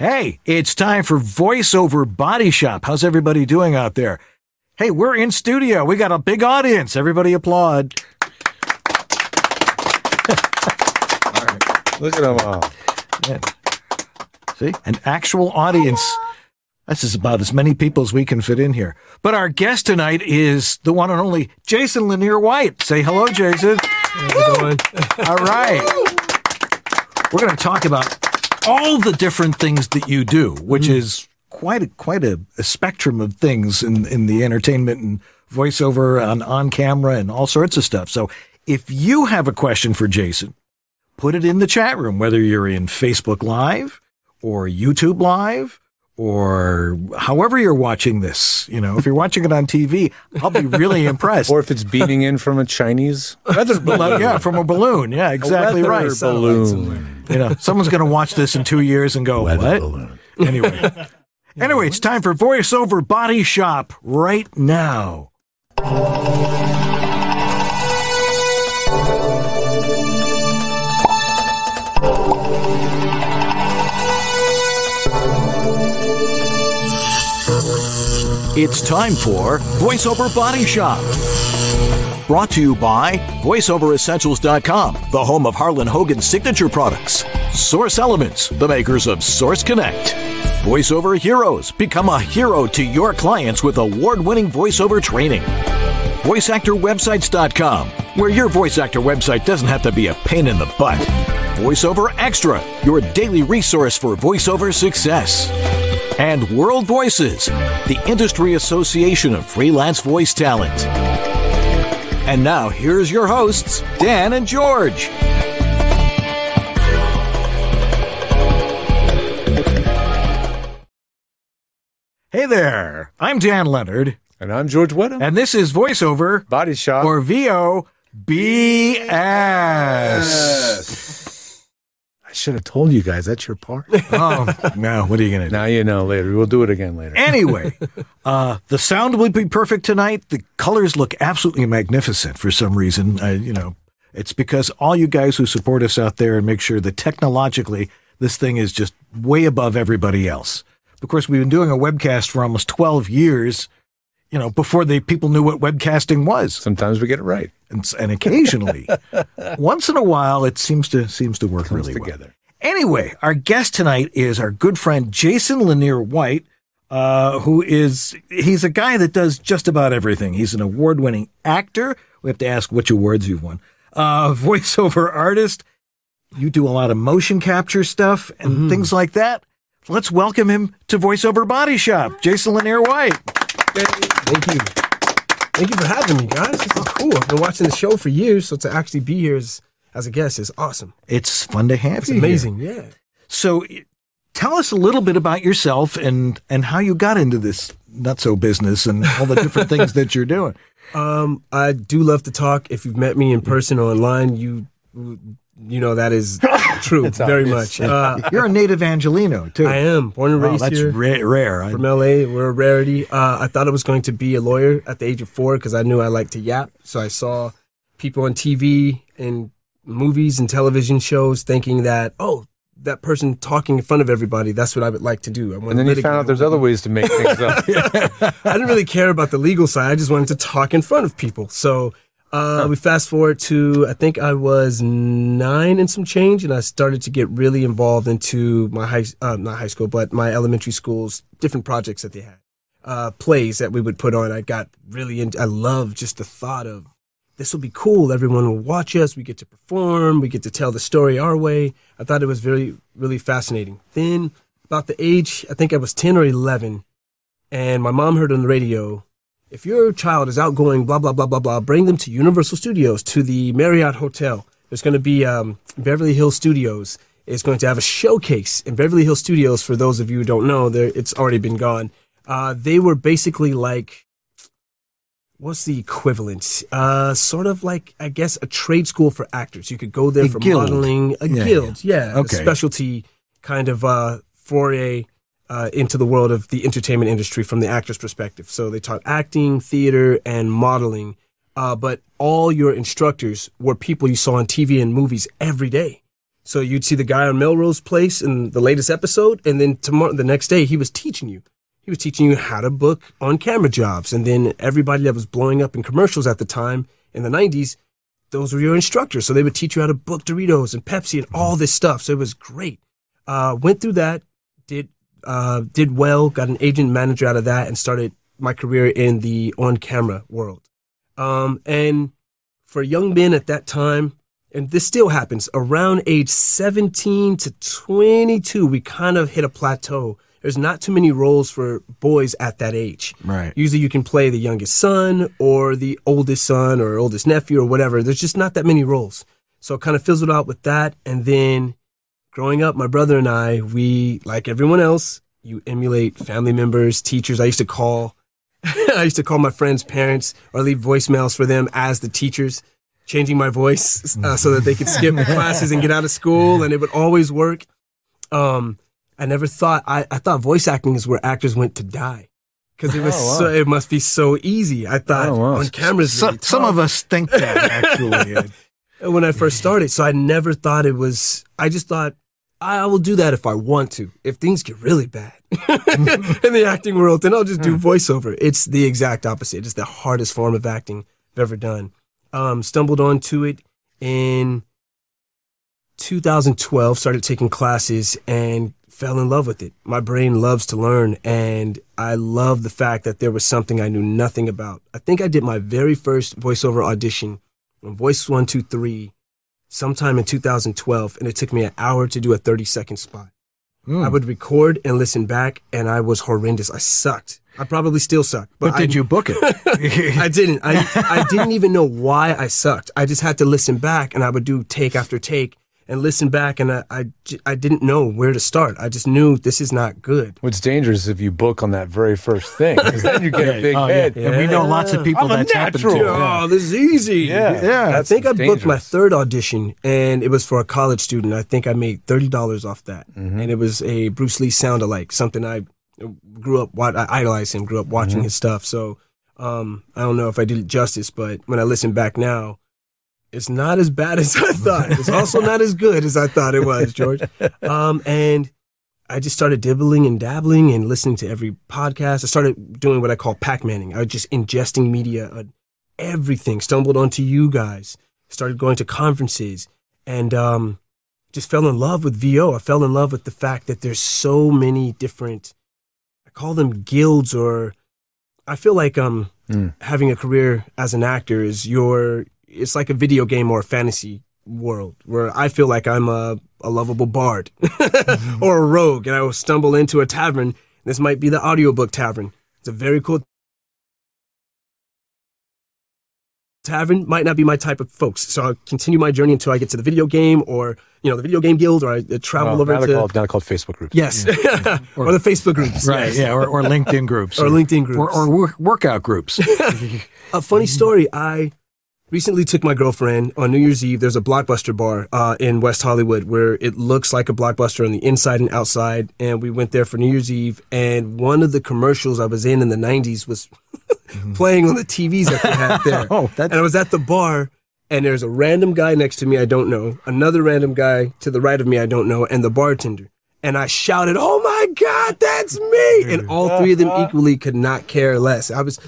Hey, it's time for voiceover body shop. How's everybody doing out there? Hey, we're in studio. We got a big audience. Everybody applaud. All right. Look at them all. Yeah. See, an actual audience. This is about as many people as we can fit in here. But our guest tonight is the one and only Jason Lanier White. Say hello, Jason. All right. We're going to talk about all the different things that you do, which mm. is quite a, quite a, a spectrum of things in, in the entertainment and voiceover and on camera and all sorts of stuff. So if you have a question for Jason, put it in the chat room, whether you're in Facebook Live or YouTube Live or however you're watching this. You know, if you're watching it on TV, I'll be really impressed. Or if it's beaming in from a Chinese weather balloon. yeah, from a balloon. Yeah, exactly weather right. balloon. You know, someone's going to watch this in two years and go, what? Anyway. Anyway, it's time for voiceover body shop right now. It's time for voiceover body shop. Brought to you by VoiceOverEssentials.com, the home of Harlan Hogan's signature products. Source Elements, the makers of Source Connect. Voiceover Heroes, become a hero to your clients with award winning voiceover training. VoiceActorWebsites.com, where your voice actor website doesn't have to be a pain in the butt. VoiceOver Extra, your daily resource for voiceover success. And World Voices, the industry association of freelance voice talent. And now, here's your hosts, Dan and George. Hey there, I'm Dan Lenard, And I'm George Whittam. and this is VoiceOver Body shop. or VO BS. I should have told you guys that's your part. oh, no, what are you going to do? now you know later. We'll do it again later. Anyway, uh, the sound will be perfect tonight. The colors look absolutely magnificent for some reason. I, you know, it's because all you guys who support us out there and make sure that technologically this thing is just way above everybody else. Of course, we've been doing a webcast for almost 12 years, you know, before the people knew what webcasting was. Sometimes we get it right. And, and occasionally, once in a while, it seems to seems to work Comes really well. together. Anyway, our guest tonight is our good friend Jason Lanier White, uh, who is he's a guy that does just about everything. He's an award-winning actor. We have to ask which awards you've won. Uh, voiceover artist. You do a lot of motion capture stuff and things like that. Let's welcome him to Voiceover Body Shop, Jason Lanier White. Thank you. Thank you for having me, guys. This is cool. I've been watching the show for years, so to actually be here as, as a guest is awesome. It's fun to have It's you. here. amazing. Yeah. So, tell us a little bit about yourself and and how you got into this nutso business and all the different things that you're doing. Um, I do love to talk. If you've met me in person or online, you you know that is true. very much. Uh, You're a native Angelino too. I am born and Wow, raised that's here. ra- rare. I- from LA. We're a rarity. Uh, I thought I was going to be a lawyer at the age of four because I knew I liked to yap. So I saw people on TV and movies and television shows thinking that, oh, that person talking in front of everybody, that's what I would like to do. I And then to you found out there's other ways to make things up. I didn't really care about the legal side. I just wanted to talk in front of people. So uh, we fast forward to I think I was nine and some change, and I started to get really involved into my high uh, not high school, but my elementary school's different projects that they had, uh, plays that we would put on. I got really into. I love just the thought of this will be cool. Everyone will watch us. We get to perform. We get to tell the story our way. I thought it was very really fascinating. Then about the age, I think I was ten or eleven and my mom heard on the radio if your child is outgoing blah blah blah blah blah bring them to universal studios to the marriott hotel. There's going to be um, beverly hills studios is going to have a showcase in beverly hills studios. For those of you who don't know there it's already been gone. Uh, they were basically like what's the equivalent? Uh, sort of like i guess a trade school for actors. You could go there A for guild. modeling. A Yeah, guild yeah, Okay. a specialty kind of uh, foray uh, into the world of the entertainment industry from the actor's perspective. So they taught acting, theater, and modeling. Uh, but all your instructors were people you saw on TV and movies every day. So you'd see the guy on Melrose Place in the latest episode, and then tomorrow, the next day, he was teaching you. He was teaching you how to book on camera jobs, and then everybody that was blowing up in commercials at the time in the '90s, those were your instructors. So they would teach you how to book Doritos and Pepsi and all this stuff. So it was great. Uh, went through that, did uh, did well, got an agent manager out of that, and started my career in the on camera world. Um, and for young men at that time, and this still happens around age 17 to 22, we kind of hit a plateau. There's not too many roles for boys at that age. Right. Usually you can play the youngest son or the oldest son or oldest nephew or whatever. There's just not that many roles. So it kind of fizzled out with that. And then growing up, my brother and I, we, like everyone else, you emulate family members, teachers. I used to call, I used to call my friends' parents or leave voicemails for them as the teachers, changing my voice uh, so that they could skip classes and get out of school, and it would always work. Um, I never thought I, I thought voice acting is where actors went to die because it was Oh, wow. so it must be so easy. I thought Oh, wow. on cameras. So, really some of us think that actually. When I first started. So I never thought it was, I just thought, I will do that if I want to. If things get really bad in the acting world, then I'll just do voiceover. It's the exact opposite. It's the hardest form of acting I've ever done. Um, stumbled onto it in 2012, started taking classes and fell in love with it. My brain loves to learn, and I love the fact that there was something I knew nothing about. I think I did my very first voiceover audition on Voice 123 sometime in 2012, and it took me an hour to do a 30 second spot. Hmm. I would record and listen back, and I was horrendous. I sucked. I probably still suck. But did I, you book it? I didn't. I, I didn't even know why I sucked. I just had to listen back, and I would do take after take and listen back, and I, I, I didn't know where to start. I just knew this is not good. What's dangerous if you book on that very first thing, because then you get a big Oh, yeah. And we know lots of people I'm a that's happened to. natural. Oh, this is easy. Yeah, Yeah. I think I booked my third audition, and it was for a college student. I think I made thirty dollars off that, Mm-hmm. and it was a Bruce Lee sound alike, something I grew up. wa- I idolized him, grew up watching Mm-hmm. his stuff. So um, I don't know if I did it justice, but when I listen back now, it's not as bad as I thought. It's also not as good as I thought it was, George. Um, and I just started dibbling and dabbling and listening to every podcast. I started doing what I call pac manning. I was just ingesting media, uh, everything. Stumbled onto you guys. Started going to conferences and um, just fell in love with VO. I fell in love with the fact that there's so many different. I call them guilds, or I feel like um Mm. having a career as an actor is your. It's like a video game or a fantasy world where I feel like I'm a, a lovable bard or a rogue and I will stumble into a tavern. This might be the audiobook tavern. It's a very cool tavern. Might not be my type of folks. So I'll continue my journey until I get to the video game or, you know, the video game guild or I uh, travel Well, over now, to. they're called, now they're called Facebook groups. yes. or, the Facebook groups. Right, yes. yeah, or, or LinkedIn groups. Or LinkedIn groups. Or, or work, workout groups. A funny story. I recently took my girlfriend on New Year's Eve. There's a Blockbuster bar uh, in West Hollywood where it looks like a Blockbuster on the inside and outside. And we went there for New Year's Eve. And one of the commercials I was in in the 90s was playing on the TVs that they had there. Oh, that's- and I was at the bar. And there's a random guy next to me I don't know, another random guy to the right of me I don't know, and the bartender. And I shouted, "Oh my God, that's me!" And all three of them equally could not care less. I was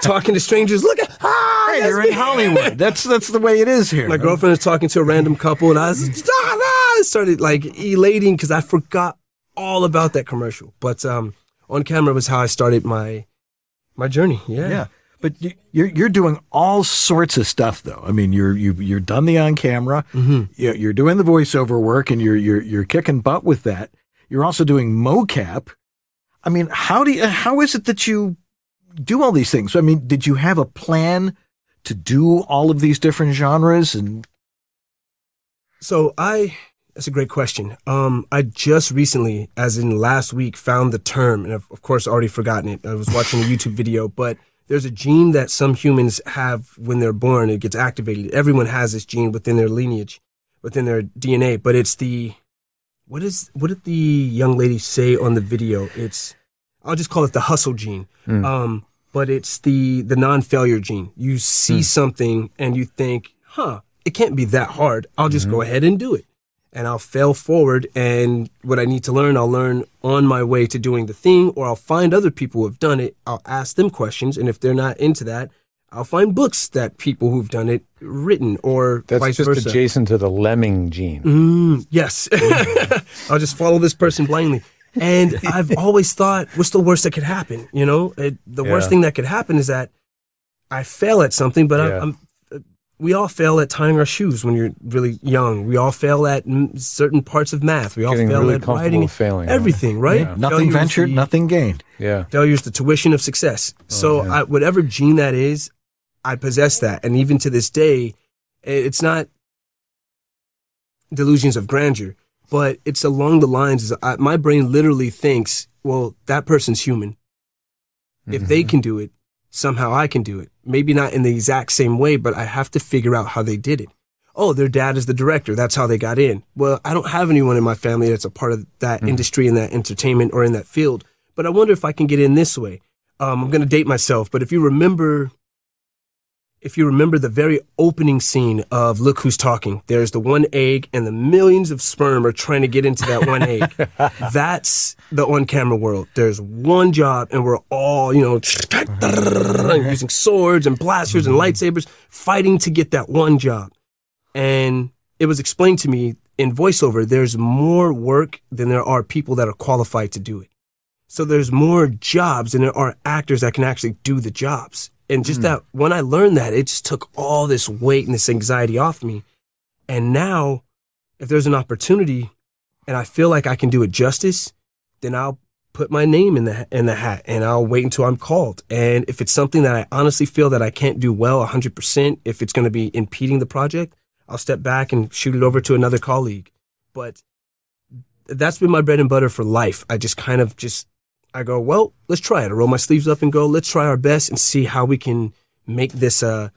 talking to strangers. Look at, ah, Hey, you're me." in Hollywood. That's that's the way it is here. My girlfriend was talking to a random couple, and I was ah, ah, started like elating because I forgot all about that commercial. But um, on camera was how I started my my journey. Yeah, Yeah, but you- you're you're doing all sorts of stuff though. I mean, you're you you're done the on camera. Mm-hmm. You're, you're doing the voiceover work, and you're you're you're kicking butt with that. You're also doing mocap. I mean, how do you, how is it that you do all these things? I mean, did you have a plan to do all of these different genres? And So I that's a great question. Um, I just recently, as in last week, found the term, and I've of course already forgotten it. I was watching a YouTube video, but there's a gene that some humans have when they're born. It gets activated. Everyone has this gene within their lineage, within their DNA. But it's the what is what did the young lady say on the video? It's I'll just call it the hustle gene. Hmm. Um, but it's the the non-failure gene. You see hmm. something and you think, huh, it can't be that hard. I'll just mm-hmm. go ahead and do it. And I'll fail forward. And what I need to learn, I'll learn on my way to doing the thing, or I'll find other people who have done it. I'll ask them questions. And if they're not into that, I'll find books that people who've done it written or That's vice just versa. adjacent to the lemming gene. Mm, yes. I'll just follow this person blindly. And I've always thought, what's the worst that could happen? You know, it, the worst thing that could happen is that I fail at something, but Yeah. I'm, uh, we all fail at tying our shoes when you're really young. We all fail at mm, certain parts of math. We all Getting fail really at writing. failing. Everything, right? Yeah. Nothing Failure is ventured, the- nothing gained. Yeah. Failure is the tuition of success. so yeah. I, whatever gene that is, I possess that. And even to this day, it's not delusions of grandeur, but it's along the lines. Is I, my brain literally thinks, well, that person's human. If they Mm-hmm. can do it, somehow I can do it. Maybe not in the exact same way, but I have to figure out how they did it. Oh, their dad is the director. That's how they got in. Well, I don't have anyone in my family that's a part of that Mm-hmm. industry in that entertainment or in that field. But I wonder if I can get in this way. Um, I'm going to date myself, but if you remember, if you remember the very opening scene of Look Who's Talking, there's the one egg and the millions of sperm are trying to get into that one egg. That's the on camera world. There's one job and we're all, you know, uh-huh. using swords and blasters and mm-hmm. lightsabers fighting to get that one job. And it was explained to me in voiceover there's more work than there are people that are qualified to do it. So there's more jobs than there are actors that can actually do the jobs. And just hmm. that, when I learned that, it just took all this weight and this anxiety off me. And now, if there's an opportunity and I feel like I can do it justice, then I'll put my name in the in the hat and I'll wait until I'm called. And if it's something that I honestly feel that I can't do well 100%, if it's going to be impeding the project, I'll step back and shoot it over to another colleague. But that's been my bread and butter for life. I just kind of just I go, well, let's try it. I roll my sleeves up and go, let's try our best and see how we can make this a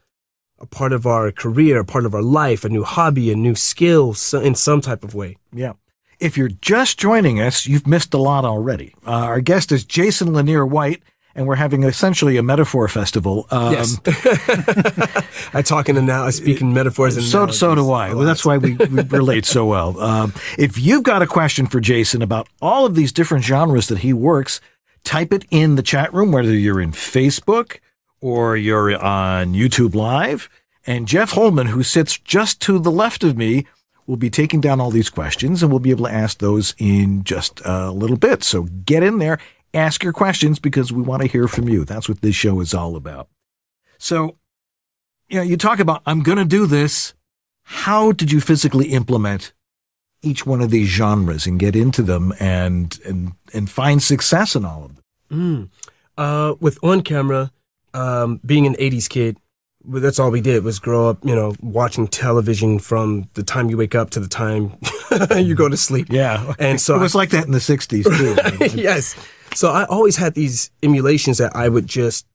a part of our career, a part of our life, a new hobby, a new skill so, in some type of way. Yeah. If you're just joining us, you've missed a lot already. Uh, our guest is Jason Lanier White, and we're having essentially a metaphor festival. Um, Yes. I talk in and now I speak in metaphors and So, so do I. Well, that's why we, we relate so well. Um, if you've got a question for Jason about all of these different genres that he works, type it in the chat room, whether you're in Facebook or you're on YouTube Live. And Jeff Holman, who sits just to the left of me, will be taking down all these questions and we'll be able to ask those in just a little bit. So get in there, ask your questions because we want to hear from you. That's what this show is all about. So, you know, you talk about, I'm going to do this. How did you physically implement each one of these genres and get into them and, and, and find success in all of them? Mm. Uh, with on camera, um, being an '80s kid, that's all we did was grow up. You know, watching television from the time you wake up to the time you go to sleep. Yeah. And so it was like that in the 60s too. yes. So I always had these emulations that I would just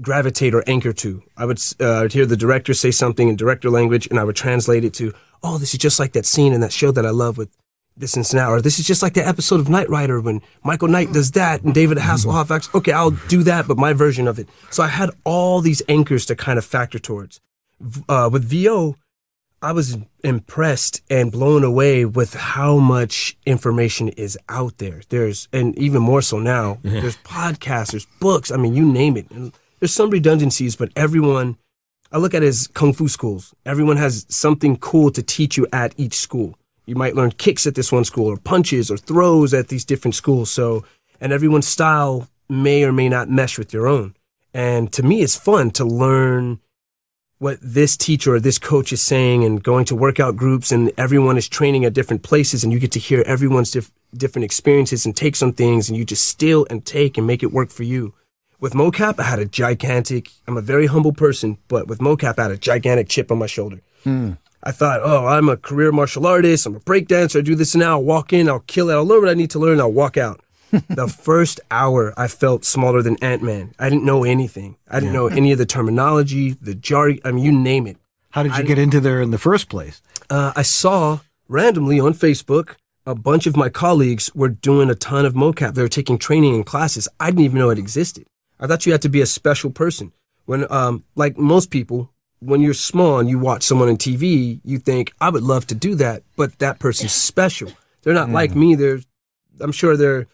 gravitate or anchor to. I would uh, hear the director say something in director language, and I would translate it to, "Oh, this is just like that scene in that show that I love with this and now," or "This is just like the episode of Knight Rider when Michael Knight does that and David Hasselhoff acts." Okay, I'll do that, but my version of it. So I had all these anchors to kind of factor towards. Uh, with VO, I was impressed and blown away with how much information is out there. There's, and even more so now, there's podcasts, there's books. I mean, you name it. And there's some redundancies, but everyone, I look at it as kung fu schools. Everyone has something cool to teach you at each school. You might learn kicks at this one school or punches or throws at these different schools. So, and everyone's style may or may not mesh with your own. And to me, it's fun to learn what this teacher or this coach is saying and going to workout groups and everyone is training at different places and you get to hear everyone's diff- different experiences and take some things and you just steal and take and make it work for you. With mocap, I had a gigantic, I'm a very humble person, but with mocap, I had a gigantic chip on my shoulder. Hmm. I thought, oh, I'm a career martial artist. I'm a breakdancer. I do this now. I'll walk in, I'll kill it. I'll learn what I need to learn. I'll walk out. The first hour, I felt smaller than Ant Man. I didn't know anything. I didn't know any of the terminology, the jargon. I mean, you name it. How did you get into there in the first place? Uh, I saw randomly on Facebook a bunch of my colleagues were doing a ton of mocap. They were taking training and classes. I didn't even know it existed. I thought you had to be a special person. When, um, like most people, when you're small and you watch someone on TV, you think, I would love to do that, but that person's special. They're not like me. They're, I'm sure their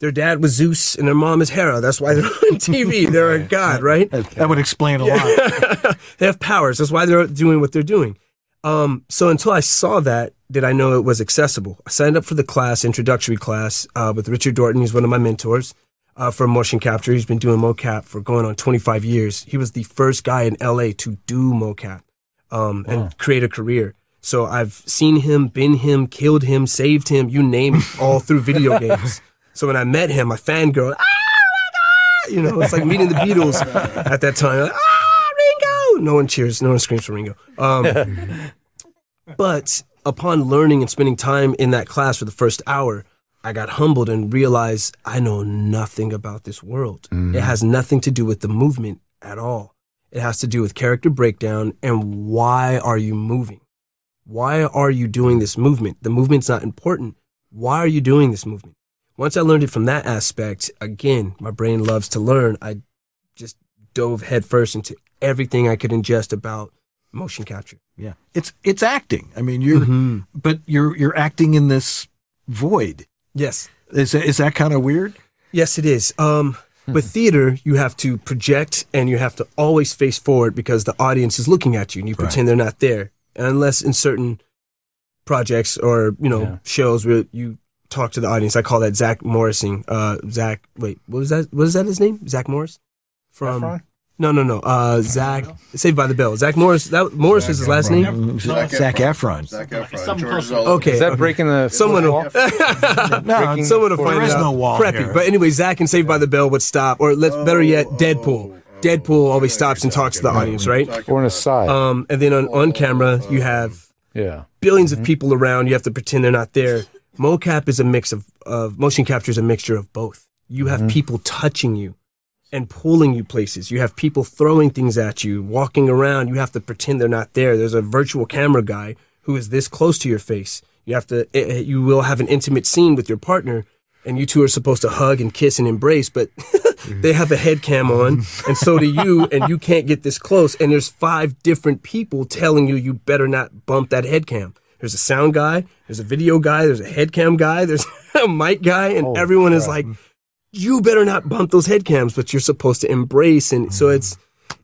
their dad was Zeus and their mom is Hera. That's why they're on TV. They're a god, right? That would explain a lot. they have powers. That's why they're doing what they're doing. Um, so until I saw that, did I know it was accessible? I signed up for the class, introductory class, uh, with Richard Dorton. He's one of my mentors uh, for motion capture. He's been doing mocap for going on 25 years. He was the first guy in LA to do mocap um, and create a career. So I've seen him, been him, killed him, saved him, you name it, all through video games. So when I met him, I fangirl, ah, my you know, it's like meeting the Beatles at that time. Like, ah, Ringo! No one cheers, no one screams for Ringo. Um, but upon learning and spending time in that class for the first hour, I got humbled and realized I know nothing about this world. It has nothing to do with the movement at all. It has to do with character breakdown and why are you moving? Why are you doing this movement? The movement's not important. Why are you doing this movement? Once I learned it from that aspect, again, my brain loves to learn. I just dove headfirst into everything I could ingest about motion capture. Yeah, it's it's acting. I mean, you're but you're you're acting in this void. Yes. Is that, is that kind of weird? Yes, it is. Um, with theater, you have to project and you have to always face forward because the audience is looking at you and you pretend they're not there. Unless in certain projects or, you know, Yeah. shows where you talk to the audience. I call that Zach Morrising. Uh, Zach, wait, what was that? What is that his name? Zach Morris? From, Efron? no, no, no. Uh, Zach, Saved by the Bell. Zach Morris. That Morris is his last name? Zac, Zac Efron. Zac Efron. Something George close. Zolak. Okay. Is that okay. breaking the Someone will, No, someone will find is out. no wall Preppy. here. But anyway, Zach and Saved by the Bell would stop, or let's better yet, Oh, Deadpool. oh, Deadpool always okay, stops and talks to the audience, right? Or an about- aside? Um, and then on, on camera, you have yeah. billions of people around. You have to pretend they're not there. Mocap is a mix of, of motion capture is a mixture of both. You have people touching you and pulling you places. You have people throwing things at you, walking around. You have to pretend they're not there. There's a virtual camera guy who is this close to your face. You have to, eh, eh, you will have an intimate scene with your partner and you two are supposed to hug and kiss and embrace, but they have a head cam on and so do you and you can't get this close and there's five different people telling you you better not bump that head cam. There's a sound guy, there's a video guy, there's a head cam guy, there's a mic guy and Holy everyone is like you better not bump those head cams, but you're supposed to embrace and so it's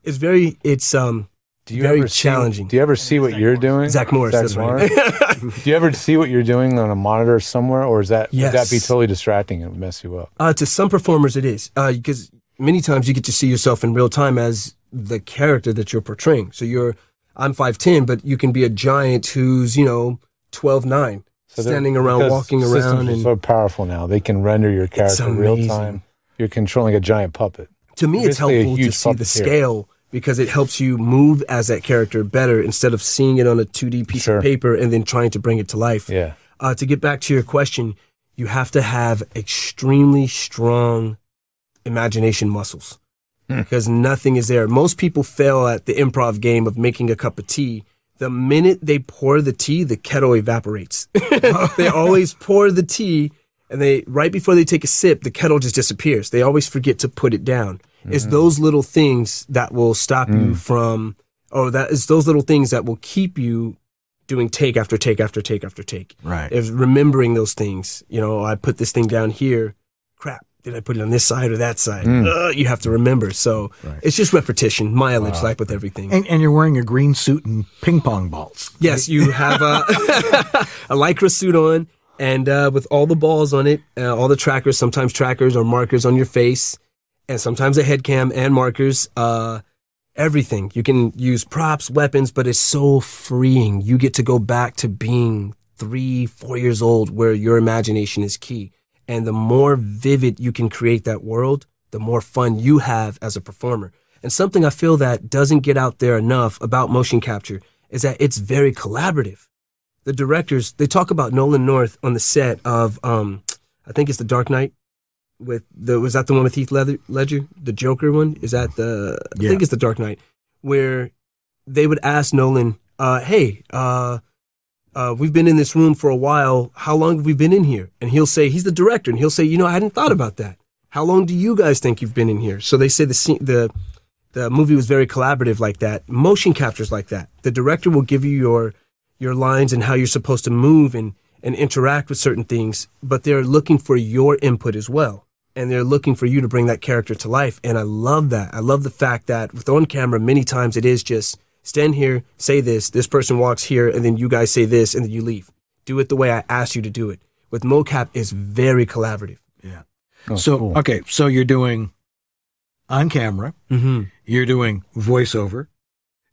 it's very it's um Do you very ever see- challenging. do you ever see what you're doing? Zach Morris, that's right. do you ever see what you're doing on a monitor somewhere, or is that would that be totally distracting and mess you up? Uh, to some performers, it is uh, because many times you get to see yourself in real time as the character that you're portraying. So you're, I'm five ten, but you can be a giant who's you know twelve nine, So they're- standing around, walking systems around, are and so powerful now. They can render your character in real time. You're controlling a giant puppet. to me, it's helpful to see the scale because it helps you move as that character better instead of seeing it on a two D piece Sure. of paper and then trying to bring it to life. Yeah. uh, to get back to your question, you have to have extremely strong imagination muscles Hmm. because nothing is there. Most people fail at the improv game of making a cup of tea. The minute they pour the tea, the kettle evaporates. they always pour the tea and they, right before they take a sip, the kettle just disappears. They always forget to put it down. It's hmm. those little things that will stop you hmm. from, or that is those little things that will keep you doing take after take after take after take. Right. Is remembering those things. You know, I put this thing down here. Crap. Did I put it on this side or that side? Uh, you have to remember. So it's just repetition, mileage, like with everything. And, and you're wearing a green suit and ping pong balls. yes, you have a, a lycra suit on and uh, with all the balls on it, uh, all the trackers, sometimes trackers or markers on your face, and sometimes a head cam and markers. Uh, everything. You can use props, weapons, but it's so freeing. You get to go back to being three, four years old where your imagination is key. And the more vivid you can create that world, the more fun you have as a performer. And something I feel that doesn't get out there enough about motion capture is that it's very collaborative. The directors, they talk about Nolan North on the set of, um, I think it's The Dark Knight with the, was that the one with Heath Ledger, Ledger? The Joker one? Is that the, I Yeah. think it's The Dark Knight, where they would ask Nolan, uh, hey, uh, uh, we've been in this room for a while. How long have we been in here? And he'll say, he's the director, and he'll say, you know, I hadn't thought about that. How long do you guys think you've been in here? So they say the scene, the the movie was very collaborative like that. Motion captures like that. The director will give you your your lines and how you're supposed to move and and interact with certain things, but they're looking for your input as well. And they're looking for you to bring that character to life. And I love that. I love the fact that with on camera, many times it is just stand here, say this, this person walks here, and then you guys say this, and then you leave. Do it the way I asked you to do it. With mocap, it's very collaborative. Yeah. Oh, so cool. okay, so you're doing on camera, Mm-hmm. you're doing voiceover,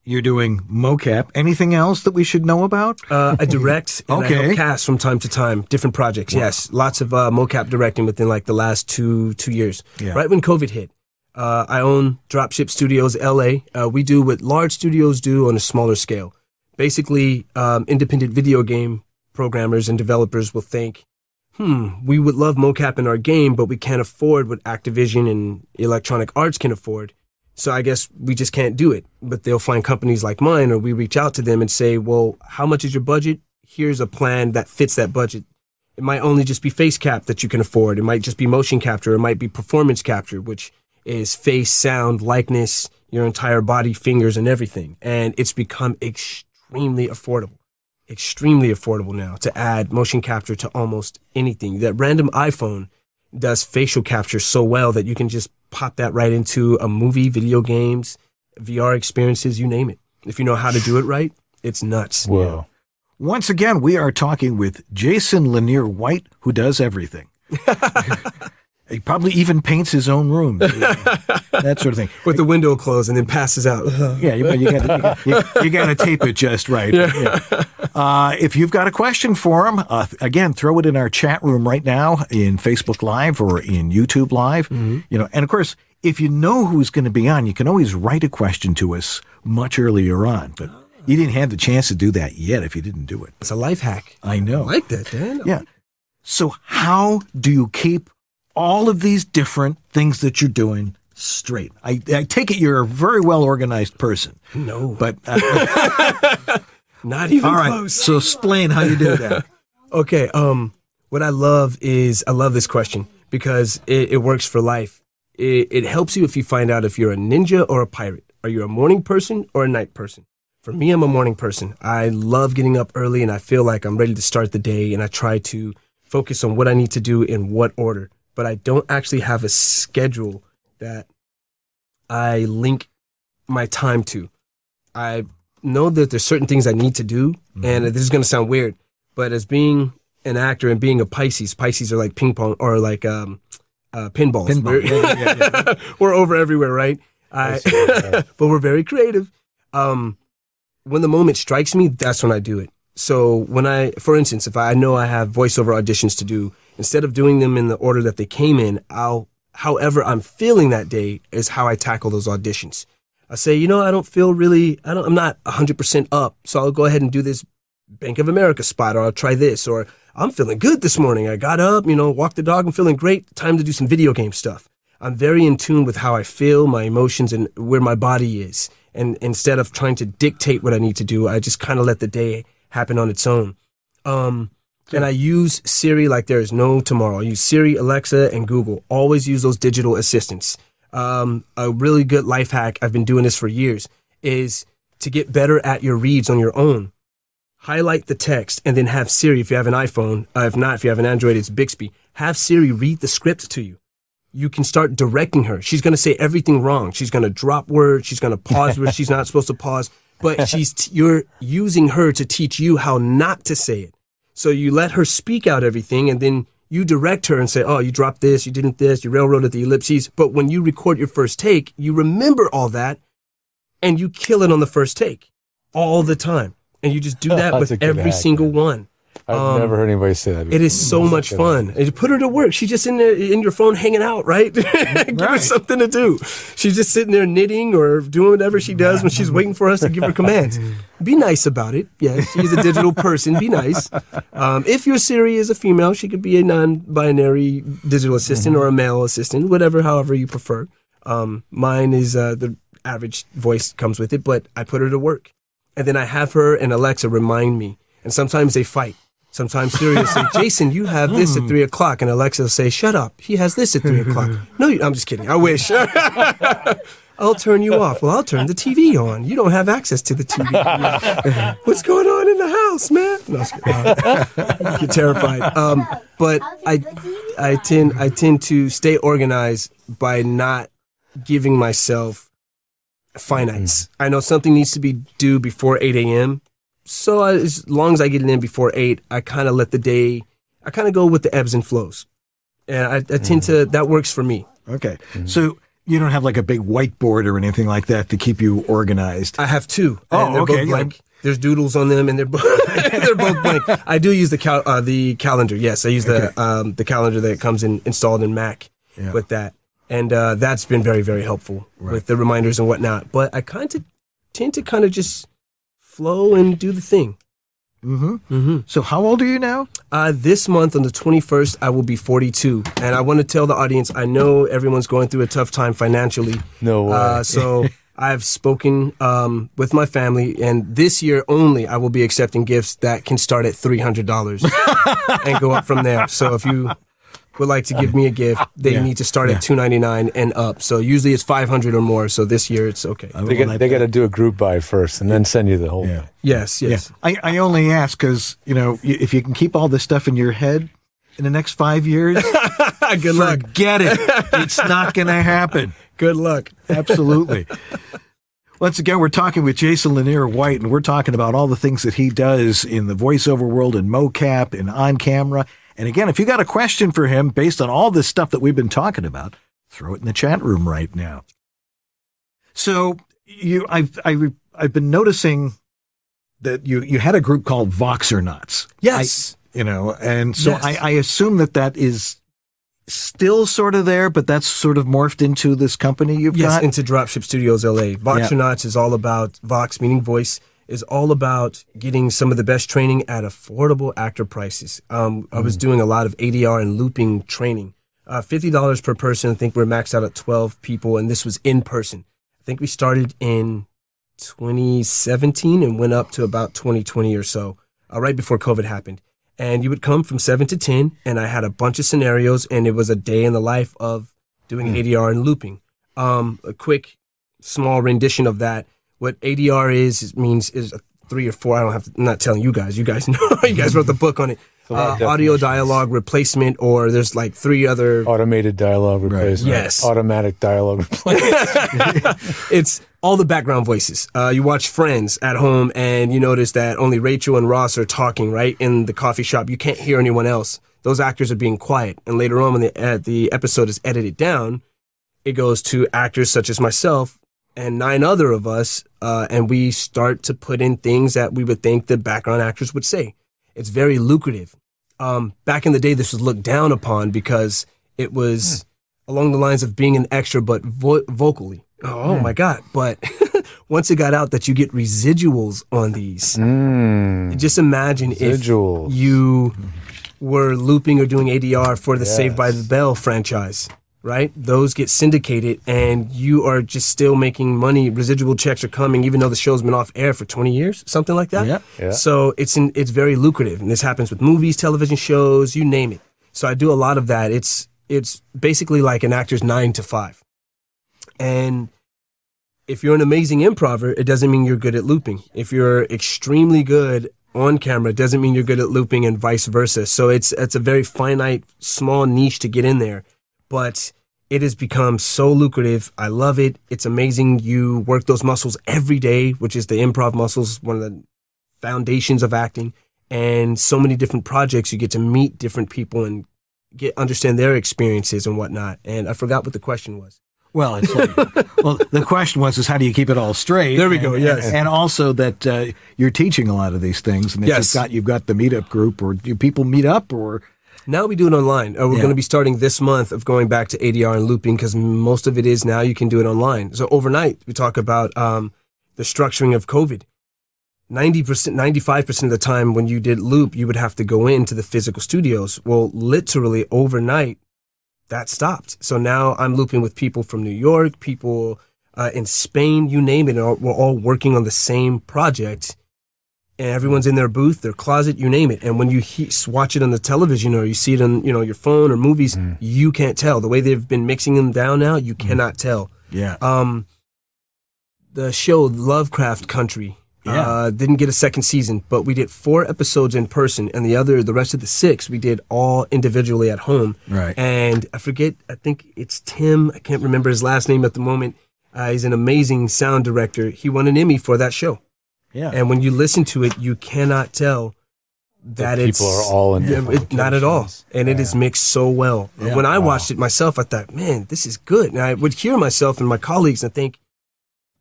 you're doing mocap. Anything else that we should know about? Uh, I direct and I Okay. help cast from time to time, different projects. Yes, lots of uh, mocap directing within like the last two two years. Yeah. Right when COVID hit, uh, I own Dropship Studios LA. Uh, we do what large studios do on a smaller scale. Basically, um, independent video game programmers and developers will think, "Hmm, we would love mocap in our game, but we can't afford what Activision and Electronic Arts can afford." So I guess we just can't do it. But they'll find companies like mine, or we reach out to them and say, well, how much is your budget? Here's a plan that fits that budget. It might only just be face cap that you can afford. It might just be motion capture. It might be performance capture, which is face, sound, likeness, your entire body, fingers, and everything. And it's become extremely affordable. Extremely affordable now to add motion capture to almost anything. That random iPhone does facial capture so well that you can just pop that right into a movie, video games, VR experiences, you name it. If you know how to do it right, it's nuts. Whoa. Once again, we are talking with Jason Lanier White, who does everything. he probably even paints his own room, that sort of thing. With the window closed and then passes out. Yeah, you, you got you, you, to tape it just right. Yeah. Uh, if you've got a question for him, uh, again, throw it in our chat room right now in Facebook Live or in YouTube Live. You know, and of course, if you know who's going to be on, you can always write a question to us much earlier on. But you didn't have the chance to do that yet if you didn't do it. It's a life hack. I know. I like that, Dan. Yeah. So how do you keep all of these different things that you're doing straight? I, I take it you're a very well organized person, No, but uh, not even all right. close. So explain how you do that. Okay. Um, what I love is I love this question because it, it works for life. It, it helps you if you find out if you're a ninja or a pirate. Are you a morning person or a night person? For me, I'm a morning person. I love getting up early and I feel like I'm ready to start the day and I try to focus on what I need to do in what order. But I don't actually have a schedule that I link my time to. I know that there's certain things I need to do, and this is going to sound weird, but as being an actor and being a Pisces, Pisces are like ping pong or like um, uh, pinballs. Pinball. We're, Yeah, yeah, yeah. we're over everywhere, right? I, but we're very creative. Um, when the moment strikes me, that's when I do it. So when I, for instance, if I know I have voiceover auditions to do, instead of doing them in the order that they came in, I'll, however I'm feeling that day is how I tackle those auditions. I say, you know, I don't feel really, I don't, I'm not 100% up, so I'll go ahead and do this Bank of America spot, or I'll try this, or I'm feeling good this morning. I got up, you know, walked the dog, I'm feeling great. Time to do some video game stuff. I'm very in tune with how I feel, my emotions, and where my body is. And instead of trying to dictate what I need to do, I just kind of let the day happen on its own. Um, and I use Siri like there is no tomorrow. I use Siri, Alexa, and Google. Always use those digital assistants. Um, a really good life hack, I've been doing this for years, is to get better at your reads on your own. Highlight the text and then have Siri, if you have an iPhone, uh, if not, if you have an Android, it's Bixby. Have Siri read the script to you. You can start directing her. She's going to say everything wrong. She's going to drop words. She's going to pause where she's not supposed to pause. But she's t- you're using her to teach you how not to say it. So you let her speak out everything and then you direct her and say, oh, you dropped this, you didn't this, you railroaded the ellipses. But when you record your first take, you remember all that and you kill it on the first take all the time. And you just do that with every hack, single man. one. I've Um, never heard anybody say that. It is so much fun. And you put her to work. She's just in there in your phone hanging out, right? Give her something to do. She's just sitting there knitting or doing whatever she does when she's waiting for us to give her commands. Be nice about it. Yes, she's a digital person. Be nice. Um, if your Siri is a female, she could be a non-binary digital assistant or a male assistant, whatever, however you prefer. Um, mine is uh, the average voice comes with it, but I put her to work, and then I have her and Alexa remind me. And sometimes they fight. Sometimes seriously, Jason, you have this at three o'clock. And Alexa will say, shut up. He has this at three o'clock. No, you, I'm just kidding. I wish. I'll turn you off. Well, I'll turn the TV on. You don't have access to the TV. What's going on in the house, man? No, I was kidding. Uh, get terrified. Um, but I, I tend, I tend to stay organized by not giving myself finites. I know something needs to be due before 8 a.m. So as long as I get it in before 8, I kind of let the day, I kind of go with the ebbs and flows. And I, I tend to, that works for me. Okay. So you don't have like a big whiteboard or anything like that to keep you organized. I have two. Oh, and okay, Both yeah. There's doodles on them, and they're both they're both blank. I do use the cal- uh, the calendar. Yes, I use the um, the calendar that comes in installed in Mac Yeah. with that, and uh, that's been very very helpful with the reminders and whatnot. But I kind of tend to kind of just flow and do the thing. Mm-hmm. Mm-hmm. So how old are you now? Uh, this month on the 21st, I will be 42. And I want to tell the audience I know everyone's going through a tough time financially. No way. Uh, so I've spoken um, with my family, and this year only, I will be accepting gifts that can start at $300 and go up from there. So if you would like to give me a gift, they Yeah. need to start at 299 and up. So usually it's 500 or more. So this year it's okay. I they will got, they got to do a group buy first and then send you the whole Yeah. thing. Yes, yes. I, I only ask because, you know, if you can keep all this stuff in your head in the next five years, Good luck. forget it. It's not going to happen. Good luck. Absolutely. Once again, we're talking with Jason Lanier White, and we're talking about all the things that he does in the voiceover world, in mocap, and on camera. And again, if you got a question for him based on all this stuff that we've been talking about, throw it in the chat room right now. So you, I've, I've, I've been noticing that you, you had a group called Voxernauts. Yes. I- you know, and so Yes. I, I assume that that is still sort of there, but that's sort of morphed into this company you've Yes, got. into Dropship Studios LA. Voxernauts is all about Vox, meaning voice, is all about getting some of the best training at affordable actor prices. Um, I was doing a lot of ADR and looping training. Uh, Fifty dollars per person. I think we're maxed out at twelve people, and this was in person. I think we started in 2017 and went up to about 2020 or so, uh, right before COVID happened. And you would come from seven to ten, and I had a bunch of scenarios, and it was a day in the life of doing ADR and looping. Um, a quick, small rendition of that. What ADR is, is means is a three or four. I don't have to. I'm not telling you guys. You guys know. you guys wrote the book on it. a lot of Uh, audio dialogue replacement, or there's like three other. Automated dialogue replacement. Yes. Automatic dialogue replacement. it's all the background voices. Uh, you watch Friends at home and you notice that only Rachel and Ross are talking, right? In the coffee shop, you can't hear anyone else. Those actors are being quiet. And later on, when the, uh, the episode is edited down, it goes to actors such as myself and nine other of us, uh, and we start to put in things that we would think the background actors would say. It's very lucrative. Um, back in the day, this was looked down upon because it was along the lines of being an extra, but vo- vocally. Oh my God. But once it got out that you get residuals on these, Mm. just imagine Residuals. if you were looping or doing ADR for the Saved by the Bell franchise, right? Those get syndicated and you are just still making money. Residual checks are coming, even though the show's been off air for 20 years, something like that. Yeah. Yeah. So it's in, it's very lucrative. And this happens with movies, television shows, you name it. So I do a lot of that. It's, it's basically like an actor's nine to five. And if you're an amazing improver, it doesn't mean you're good at looping. If you're extremely good on camera, it doesn't mean you're good at looping and vice versa. So it's it's a very finite, small niche to get in there. But it has become so lucrative. I love it. It's amazing. You work those muscles every day, which is the improv muscles, one of the foundations of acting. And so many different projects, you get to meet different people and get understand their experiences and whatnot. And I forgot what the question was. Well, it's like, well, the question was, is how do you keep it all straight? There we go, And- yes. and also that uh, you're teaching a lot of these things, and Yes. you've got you've got the meetup group, or do people meet up, or Now we do it online. Uh, we're Yeah. going to be starting this month of going back to ADR and looping because most of it is now you can do it online. So overnight, we talk about um, the structuring of COVID. 90%, 95% of the time when you did loop, you would have to go into the physical studios. Well, literally overnight, that stopped. So now I'm looping with people from New York, people uh, in Spain, you name it. and all- We're all working on the same project and everyone's in their booth, their closet, you name it. And when you he- watch it on the television or you see it on you know your phone or movies, you can't tell the way they've been mixing them down now. You cannot tell. yeah, Um, the show Lovecraft Country. Yeah. Uh, didn't get a second season, but we did four episodes in person, and the other, the rest of the six, we did all individually at home. Right. And I forget, I think it's Tim. I can't remember his last name at the moment. Uh, he's an amazing sound director. He won an Emmy for that show. Yeah. And when you listen to it, you cannot tell that People it's are all in Yeah, it- not at all, locations. and it is mixed so well. Yeah. when I watched it myself, I thought, man, this is good. And I would hear myself and my colleagues and think,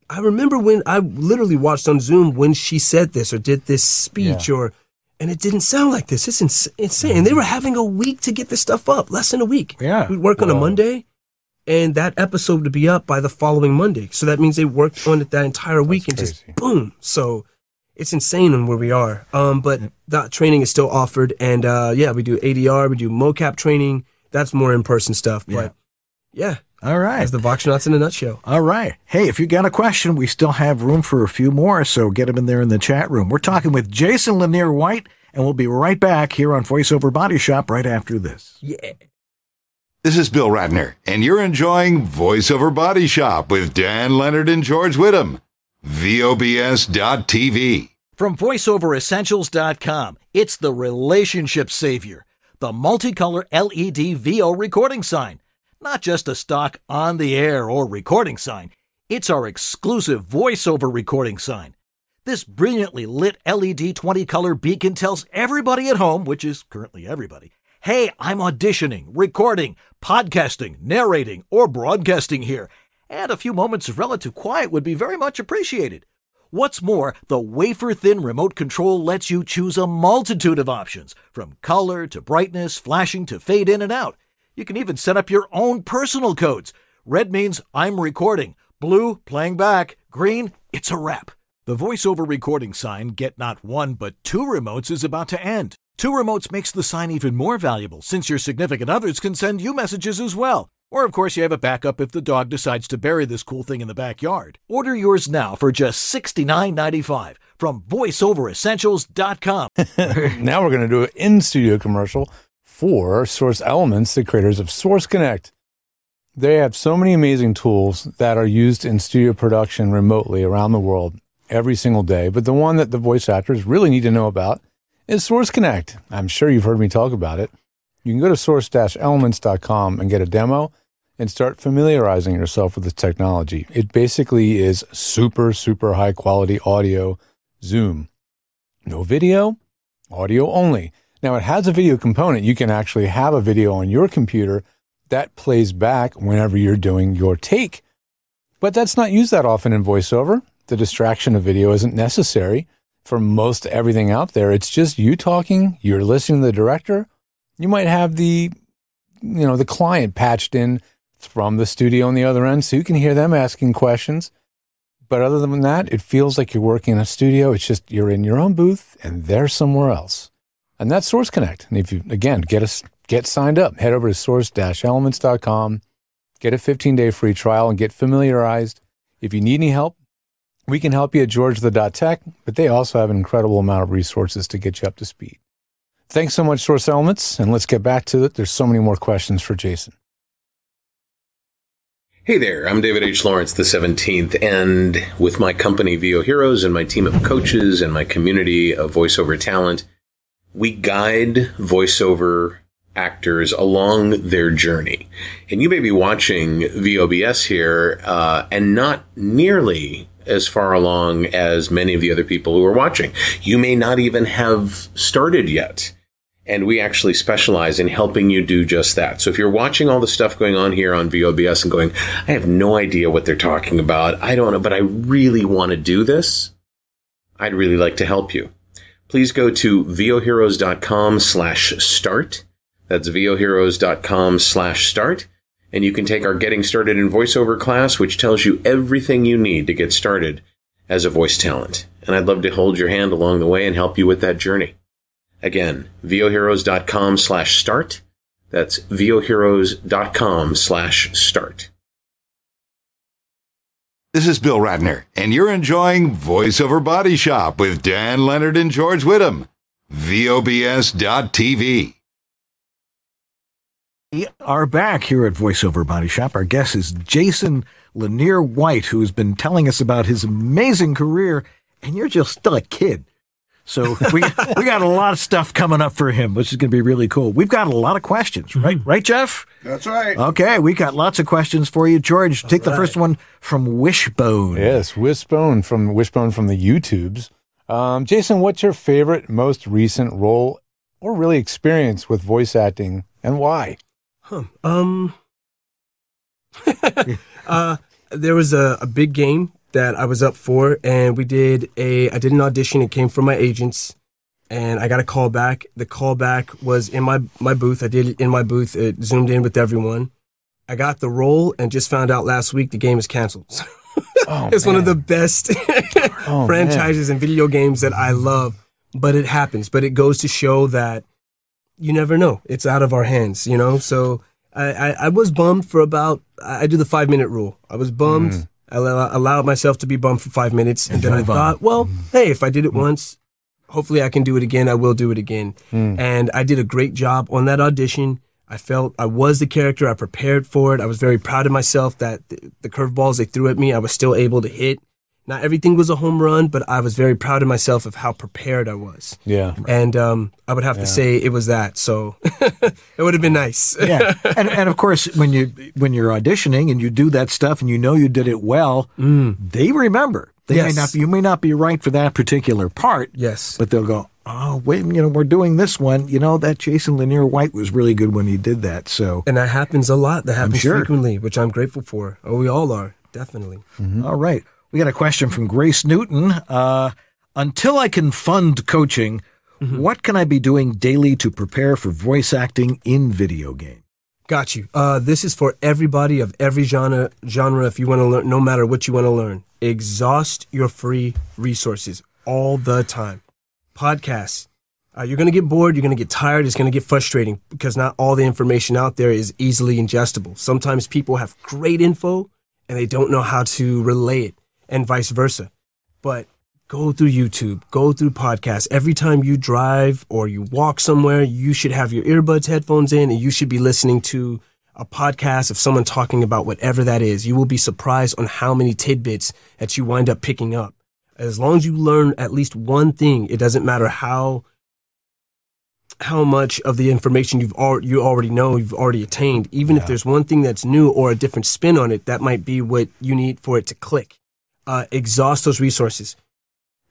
I remember when I literally watched on Zoom when she said this or did this speech Yeah. or, and it didn't sound like this. It's ins- insane. And they mm-hmm. were having a week to get this stuff up, less than a week. Yeah. We'd work on a Monday, and that episode would be up by the following Monday. So that means they worked on it that entire week and just boom. So it's insane on where we are. Um, but that training is still offered, and uh, yeah, we do ADR, we do mocap training. That's more in person stuff. Yeah. But yeah, All right. that's the Voxnauts in a nutshell. All right. Hey, if you got a question, we still have room for a few more, so get them in there in the chat room. We're talking with Jason Lanier White, and we'll be right back here on VoiceOver Body Shop right after this. Yeah. This is Bill Ratner, and you're enjoying VoiceOver Body Shop with Dan Lenard and George Whittam. VOBS.TV. From VoiceOverEssentials.com, it's the relationship savior, the multicolor LED VO recording sign. Not just a stock on the air or recording sign, it's our exclusive voiceover recording sign. This brilliantly lit LED 20 color beacon tells everybody at home, which is currently everybody, hey, I'm auditioning, recording, podcasting, narrating, or broadcasting here, and a few moments of relative quiet would be very much appreciated. What's more, the wafer thin remote control lets you choose a multitude of options, from color to brightness, flashing to fade in and out. You can even set up your own personal codes. Red means I'm recording, blue, playing back, green, it's a wrap. The voiceover recording sign, get not one but two remotes, is about to end. Two remotes makes the sign even more valuable since your significant others can send you messages as well. Or, of course, you have a backup if the dog decides to bury this cool thing in the backyard. Order yours now for just $69.95 from VoiceOverEssentials.com. now we're going to do an in studio commercial for Source Elements, the creators of Source Connect. They have so many amazing tools that are used in studio production remotely around the world every single day. But the one that the voice actors really need to know about is Source Connect. I'm sure you've heard me talk about it. You can go to source-elements.com and get a demo and start familiarizing yourself with the technology. It basically is super, super high quality audio Zoom. No video, audio only. Now it has a video component. You can actually have a video on your computer that plays back whenever you're doing your take. But that's not used that often in voiceover. The distraction of video isn't necessary for most everything out there. It's just you talking, you're listening to the director. You might have the you know, the client patched in from the studio on the other end so you can hear them asking questions. But other than that, it feels like you're working in a studio. It's just you're in your own booth and they're somewhere else. And that's Source Connect. And if you, again, get us, get signed up, head over to source-elements.com, get a 15 day free trial and get familiarized. If you need any help, we can help you at georgethe.tech, but they also have an incredible amount of resources to get you up to speed. Thanks so much, Source Elements. And let's get back to it. There's so many more questions for Jason. Hey there, I'm David H. Lawrence, the 17th, and with my company VO Heroes and my team of coaches and my community of voiceover talent, we guide voiceover actors along their journey. And you may be watching VOBS here uh, and not nearly as far along as many of the other people who are watching. You may not even have started yet. And we actually specialize in helping you do just that. So if you're watching all the stuff going on here on VOBS and going, I have no idea what they're talking about. I don't know, but I really want to do this. I'd really like to help you. Please go to voheroes.com slash start. That's voheroes.com slash start. And you can take our Getting Started in VoiceOver class, which tells you everything you need to get started as a voice talent. And I'd love to hold your hand along the way and help you with that journey. Again, voheroes.com slash start. That's voheroes.com slash start. This is Bill Ratner, and you're enjoying VoiceOver Body Shop with Dan Lenard and George Whittam. VOBS.TV. We are back here at VoiceOver Body Shop. Our guest is Jason Lanier White, who has been telling us about his amazing career, and you're just still a kid. So we we got a lot of stuff coming up for him, which is going to be really cool. We've got a lot of questions, right? Right, Jeff? That's right. Okay, we got lots of questions for you, George. Take the first one from Wishbone. Yes, Wishbone from Wishbone from the YouTubes. Um, Jason, what's your favorite, most recent role or really experience with voice acting, and why? Huh. Um. uh, there was a, a big game that I was up for, and we did a. I did an audition. It came from my agents, and I got a call back. The call back was in my my booth. I did it in my booth. It zoomed in with everyone. I got the role, and just found out last week the game is canceled. Oh, it's one of the best Oh, franchises and video games that I love. But it happens. But it goes to show that you never know. It's out of our hands, you know. So I, I, I was bummed for about. I do the five minute rule. I was bummed. Mm. I allow, allowed myself to be bummed for five minutes, and, And then I on. thought, well, hey, if I did it once, hopefully I can do it again. I will do it again. Mm. And I did a great job on that audition. I felt I was the character. I prepared for it. I was very proud of myself that the, the curveballs they threw at me, I was still able to hit. Not everything was a home run, but I was very proud of myself of how prepared I was. Yeah. And um, I would have to say it was that. So it would have been nice. yeah, and and of course when you when you're auditioning and you do that stuff and you know you did it well, they remember. They may Yes. not. You may not be right for that particular part. Yes. but they'll go. Oh wait, you know we're doing this one. You know that Jason Lanier White was really good when he did that. So And that happens a lot. That happens sure. frequently, which I'm grateful for. Oh, we all are. Definitely. all right, we got a question from Grace Newton. Uh, until I can fund coaching, what can I be doing daily to prepare for voice acting in video game? Got you. Uh, this is for everybody of every genre. Genre, if you want to learn, no matter what you want to learn, exhaust your free resources all the time. Podcasts. Uh, you're going to get bored. You're going to get tired. It's going to get frustrating because not all the information out there is easily ingestible. Sometimes people have great info and they don't know how to relay it, and vice versa. But go through YouTube, go through podcasts. Every time you drive or you walk somewhere, you should have your earbuds, headphones in, and you should be listening to a podcast of someone talking about whatever that is. You will be surprised on how many tidbits that you wind up picking up. As long as you learn at least one thing, it doesn't matter how how much of the information you've al- you already know you've already attained. Even if there's one thing that's new or a different spin on it, that might be what you need for it to click. Uh, exhaust those resources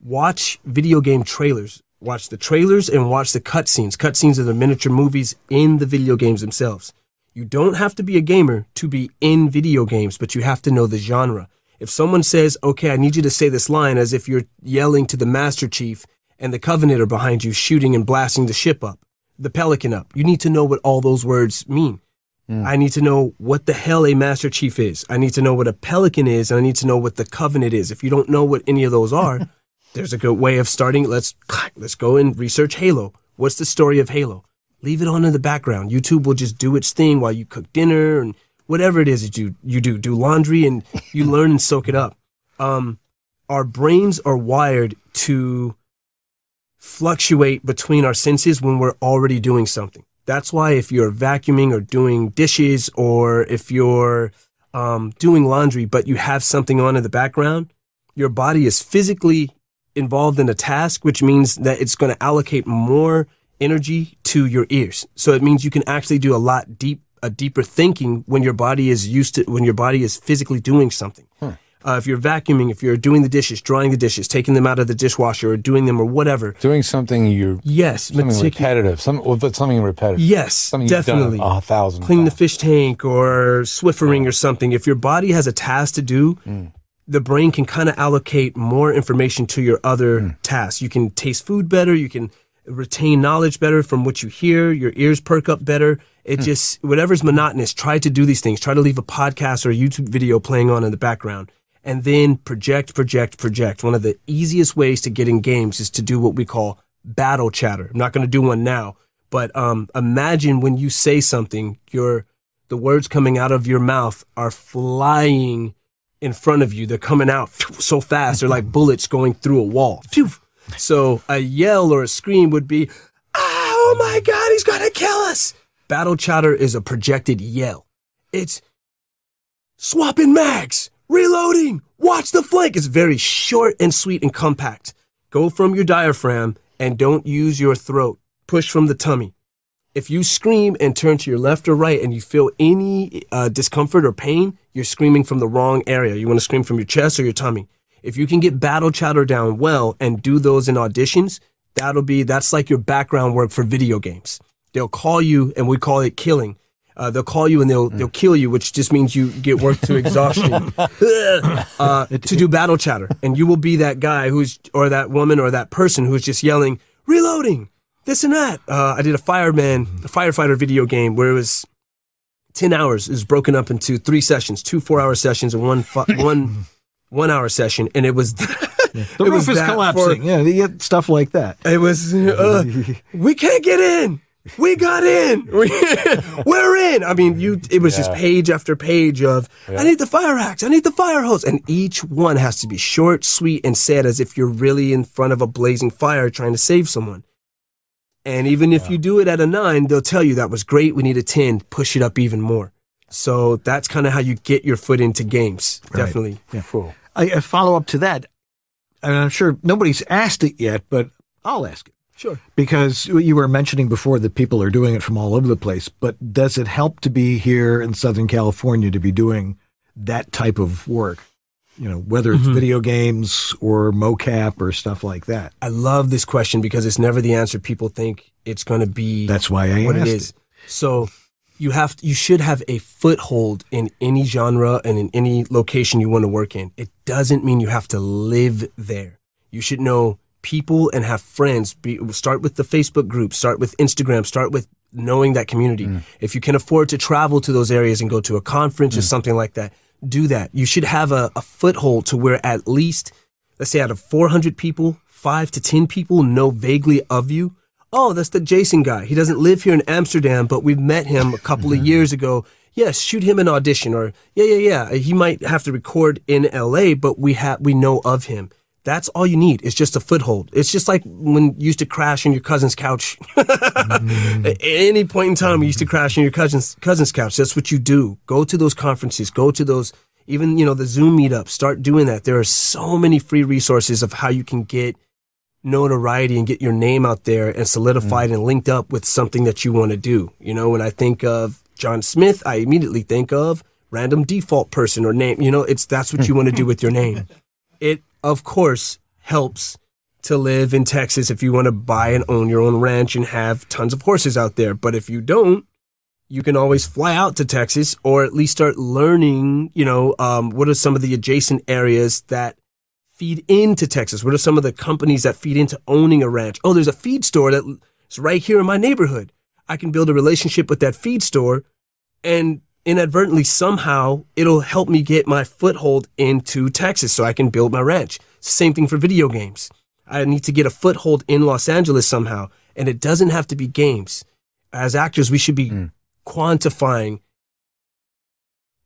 watch video game trailers. Watch the trailers and watch the cutscenes. Cutscenes are the miniature movies in the video games themselves. You don't have to be a gamer to be in video games, but you have to know the genre. If someone says, okay, I need you to say this line as if you're yelling to the Master Chief and the Covenant are behind you shooting and blasting the ship up, the Pelican up, you need to know what all those words mean. I need to know what the hell a Master Chief is. I need to know what a Pelican is, and I need to know what the Covenant is. If you don't know what any of those are, there's a good way of starting. Let's let's go and research Halo. What's the story of Halo? Leave it on in the background. YouTube will just do its thing while you cook dinner and whatever it is that you you do. Do laundry and you learn and soak it up. Um, our brains are wired to fluctuate between our senses when we're already doing something. That's why if you're vacuuming or doing dishes or if you're um, doing laundry, but you have something on in the background, your body is physically involved in a task, which means that it's going to allocate more energy to your ears. So it means you can actually do a lot deep, a deeper thinking when your body is used to, when your body is physically doing something. Uh, if you're vacuuming, if you're doing the dishes, drying the dishes, taking them out of the dishwasher or doing them or whatever. Doing something you're Yes, something meticu- repetitive. Some, well, but something repetitive. Yes, something definitely. you've done a thousand. clean the fish tank or Swiffering or something. If your body has a task to do, mm. the brain can kind of allocate more information to your other mm. tasks. You can taste food better. You can retain knowledge better from what you hear. Your ears perk up better. It mm. just, whatever's monotonous, try to do these things. Try to leave a podcast or a YouTube video playing on in the background. And then project, project, project. One of the easiest ways to get in games is to do what we call battle chatter. I'm not going to do one now, but um, imagine when you say something, your the words coming out of your mouth are flying in front of you. They're coming out so fast. They're like bullets going through a wall. So a yell or a scream would be, "Oh my God, he's gonna kill us!" Battle chatter is a projected yell. It's swapping mags, reloading, watch the flank. It's very short and sweet and compact. Go from your diaphragm and don't use your throat. Push from the tummy. If you scream and turn to your left or right and you feel any uh, discomfort or pain, you're screaming from the wrong area. You want to scream from your chest or your tummy. If you can get battle chatter down well and do those in auditions, that'll be, that's like your background work for video games. They'll call you and we call it killing. Uh, they'll call you and they'll they'll kill you, which just means you get worked to exhaustion uh, to do battle chatter, and you will be that guy who's or that woman or that person who's just yelling reloading this and that. Uh, I did a fireman, a firefighter video game where it was ten hours. It was broken up into three sessions, two four hour sessions and one fu- one one hour session, and it was. The it roof is that for- collapsing. yeah, you get stuff like that. it was, uh, we can't get in. We got in. We, we're in. I mean, you. It was just page after page of, I need the fire axe. I need the fire hose, and each one has to be short, sweet, and said as if you're really in front of a blazing fire trying to save someone. And even if you do it at a nine, they'll tell you that was great. We need a ten. Push it up even more. So that's kind of how you get your foot into games. Right. Definitely. Yeah. Cool. I, a follow up to that, and I'm sure nobody's asked it yet, but I'll ask it. Sure. Because you were mentioning before that people are doing it from all over the place, but does it help to be here in Southern California to be doing that type of work? You know, whether it's mm-hmm. video games or mocap or stuff like that. I love this question because it's never the answer people think it's going to be. That's why I what it is. So you have you should have a foothold in any genre and in any location you want to work in. It doesn't mean you have to live there. You should know people and have friends. Be, start with the Facebook group. Start with Instagram. Start with knowing that community. Mm. If you can afford to travel to those areas and go to a conference or mm. something like that, do that. You should have a, a foothold to where at least, let's say out of 400 people, five to 10 people know vaguely of you. Oh, that's the Jason guy. He doesn't live here in Amsterdam, but we've met him a couple of mm-hmm. years ago. Yes, shoot him an audition or yeah, yeah, yeah. He might have to record in LA, but we have, we know of him. That's all you need. It's just a foothold. It's just like when you used to crash on your cousin's couch. Mm-hmm. At any point in time, you used to crash on your cousin's cousin's couch. That's what you do. Go to those conferences. Go to those, even you know, the Zoom meetups. Start doing that. There are so many free resources of how you can get notoriety and get your name out there and solidified mm. and linked up with something that you want to do. You know, when I think of John Smith, I immediately think of random default person or name. You know, it's that's what you want to do with your name. It of course helps to live in Texas if you want to buy and own your own ranch and have tons of horses out there. But if you don't, you can always fly out to Texas or at least start learning, you know, um, what are some of the adjacent areas that feed into Texas? What are some of the companies that feed into owning a ranch? Oh, there's a feed store that's right here in my neighborhood. I can build a relationship with that feed store and inadvertently somehow it'll help me get my foothold into Texas so I can build my ranch. Same thing for video games. I need to get a foothold in Los Angeles somehow. And it doesn't have to be games. As actors, we should be hmm. quantifying.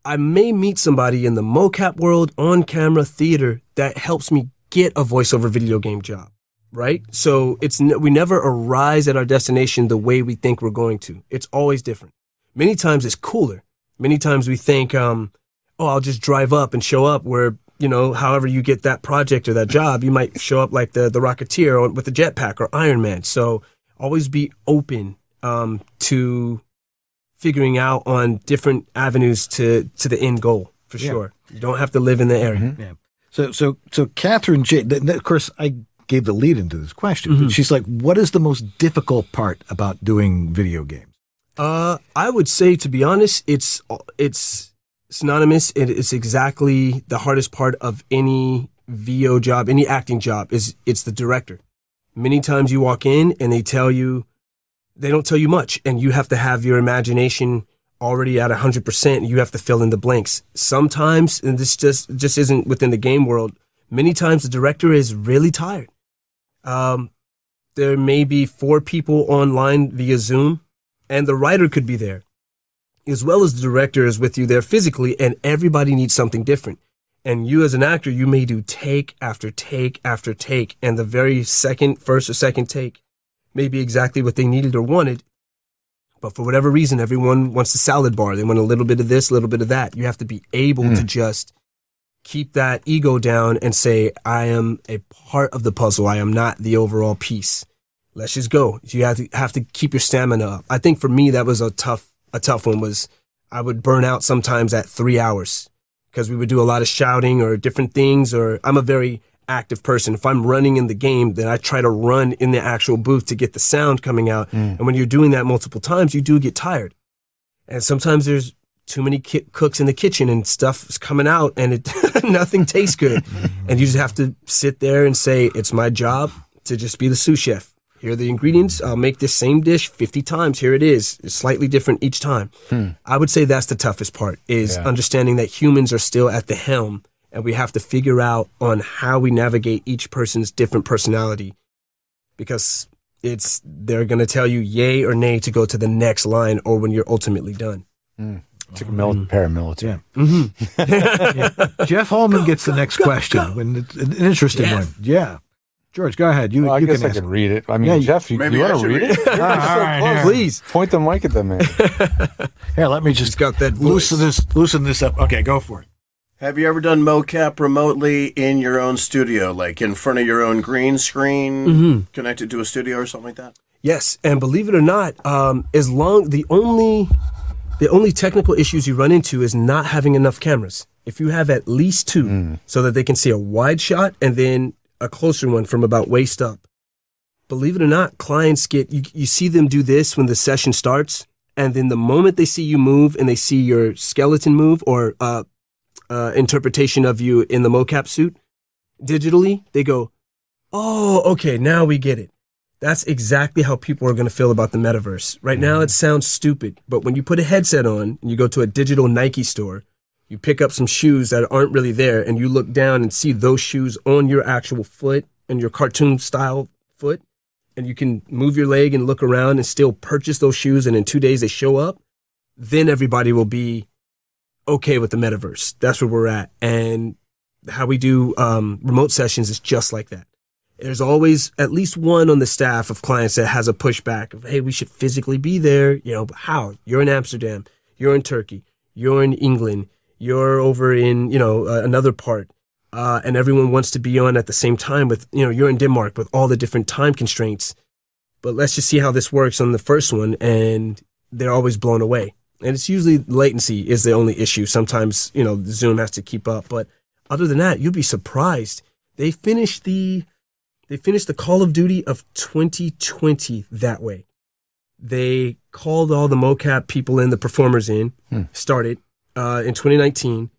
I may meet somebody in the mocap world, on camera, theater that helps me get a voiceover video game job, right? So it's, n- we never arrive at our destination the way we think we're going to. It's always different. Many times it's cooler. Many times we think, um, oh, I'll just drive up and show up where, you know, however you get that project or that job, you might show up like the, the Rocketeer or with the jetpack or Iron Man. So always be open, um, to figuring out on different avenues to, to the end goal for Yeah. sure. You don't have to live in the area. Yeah. So, so, so Catherine J. th- th- Of course, I gave the lead into this question. But she's like, "What is the most difficult part about doing video games?" Uh, I would say, to be honest, it's it's synonymous. It, it's exactly the hardest part of any VO job, any acting job. Is it's the director. Many times you walk in and they tell you, they don't tell you much, and you have to have your imagination already at hundred percent. You have to fill in the blanks. Sometimes, and this just just isn't within the game world. Many times the director is really tired. Um, there may be four people online via Zoom and the writer could be there as well as the director is with you there physically and everybody needs something different and you as an actor you may do take after take after take and the very second first or second take may be exactly what they needed or wanted But for whatever reason, everyone wants the salad bar. They want a little bit of this, a little bit of that. You have to be able to hmm. just keep that ego down and say, I am a part of the puzzle. I am not the overall piece. Let's just go. You have to have to keep your stamina up. I think for me that was a tough a tough one was I would burn out sometimes at three hours because we would do a lot of shouting or different things or I'm a very active person. If I'm running in the game, then I try to run in the actual booth to get the sound coming out. Mm. And when you're doing that multiple times, you do get tired. And sometimes there's too many ki- cooks in the kitchen and stuff's coming out and it nothing tastes good. and you just have to sit there and say, it's my job to just be the sous chef. Here are the ingredients. I'll make this same dish 50 times. Here it is. It's slightly different each time. Hmm. I would say that's the toughest part is Yeah. understanding that humans are still at the helm and we have to figure out on how we navigate each person's different personality because it's they're going to tell you yay or nay to go to the next line or when you're ultimately done. Hmm. It's like a mil- mm. paramilitary. Mm-hmm. Jeff Holman gets the next question. When it's an interesting Jeff. one. Yeah. George, go ahead. You, Well, I you guess can I ask. can read it. I mean, Yeah, Jeff, you, you want to should read read it? All right, here. Please. Point the mic at that man. Here, let me just He's got that voice. loosen this loosen this up. Okay, go for it. Have you ever done mocap remotely in your own studio, like in front of your own green screen, Mm-hmm. connected to a studio or something like that? Yes, and believe it or not, um, as long the only the only technical issues you run into is not having enough cameras. If you have at least two, so that they can see a wide shot and then a closer one from about waist up. Believe it or not, clients get you, you see them do this when the session starts, and then the moment they see you move and they see your skeleton move or uh, uh, interpretation of you in the mocap suit digitally, they go, "Oh, okay, now we get it." That's exactly how people are going to feel about the metaverse. Right now, it sounds stupid, but when you put a headset on and you go to a digital Nike store, you pick up some shoes that aren't really there, and you look down and see those shoes on your actual foot and your cartoon style foot, and you can move your leg and look around and still purchase those shoes, and in two days they show up, then everybody will be okay with the metaverse. That's where we're at. And how we do um, remote sessions is just like that there's always at least one on the staff of clients that has a pushback of, hey, we should physically be there. You know, how? You're in Amsterdam, you're in Turkey, you're in England, you're over in, you know, uh, another part. Uh, and everyone wants to be on at the same time with, you know, you're in Denmark with all the different time constraints. But let's just see how this works on the first one. And they're always blown away. And it's usually latency is the only issue. Sometimes, you know, Zoom has to keep up. But other than that, you'll be surprised. They finished the, they finished the Call of Duty of 2020 that way. They called all the mocap people in, the performers in, started uh, in 2019.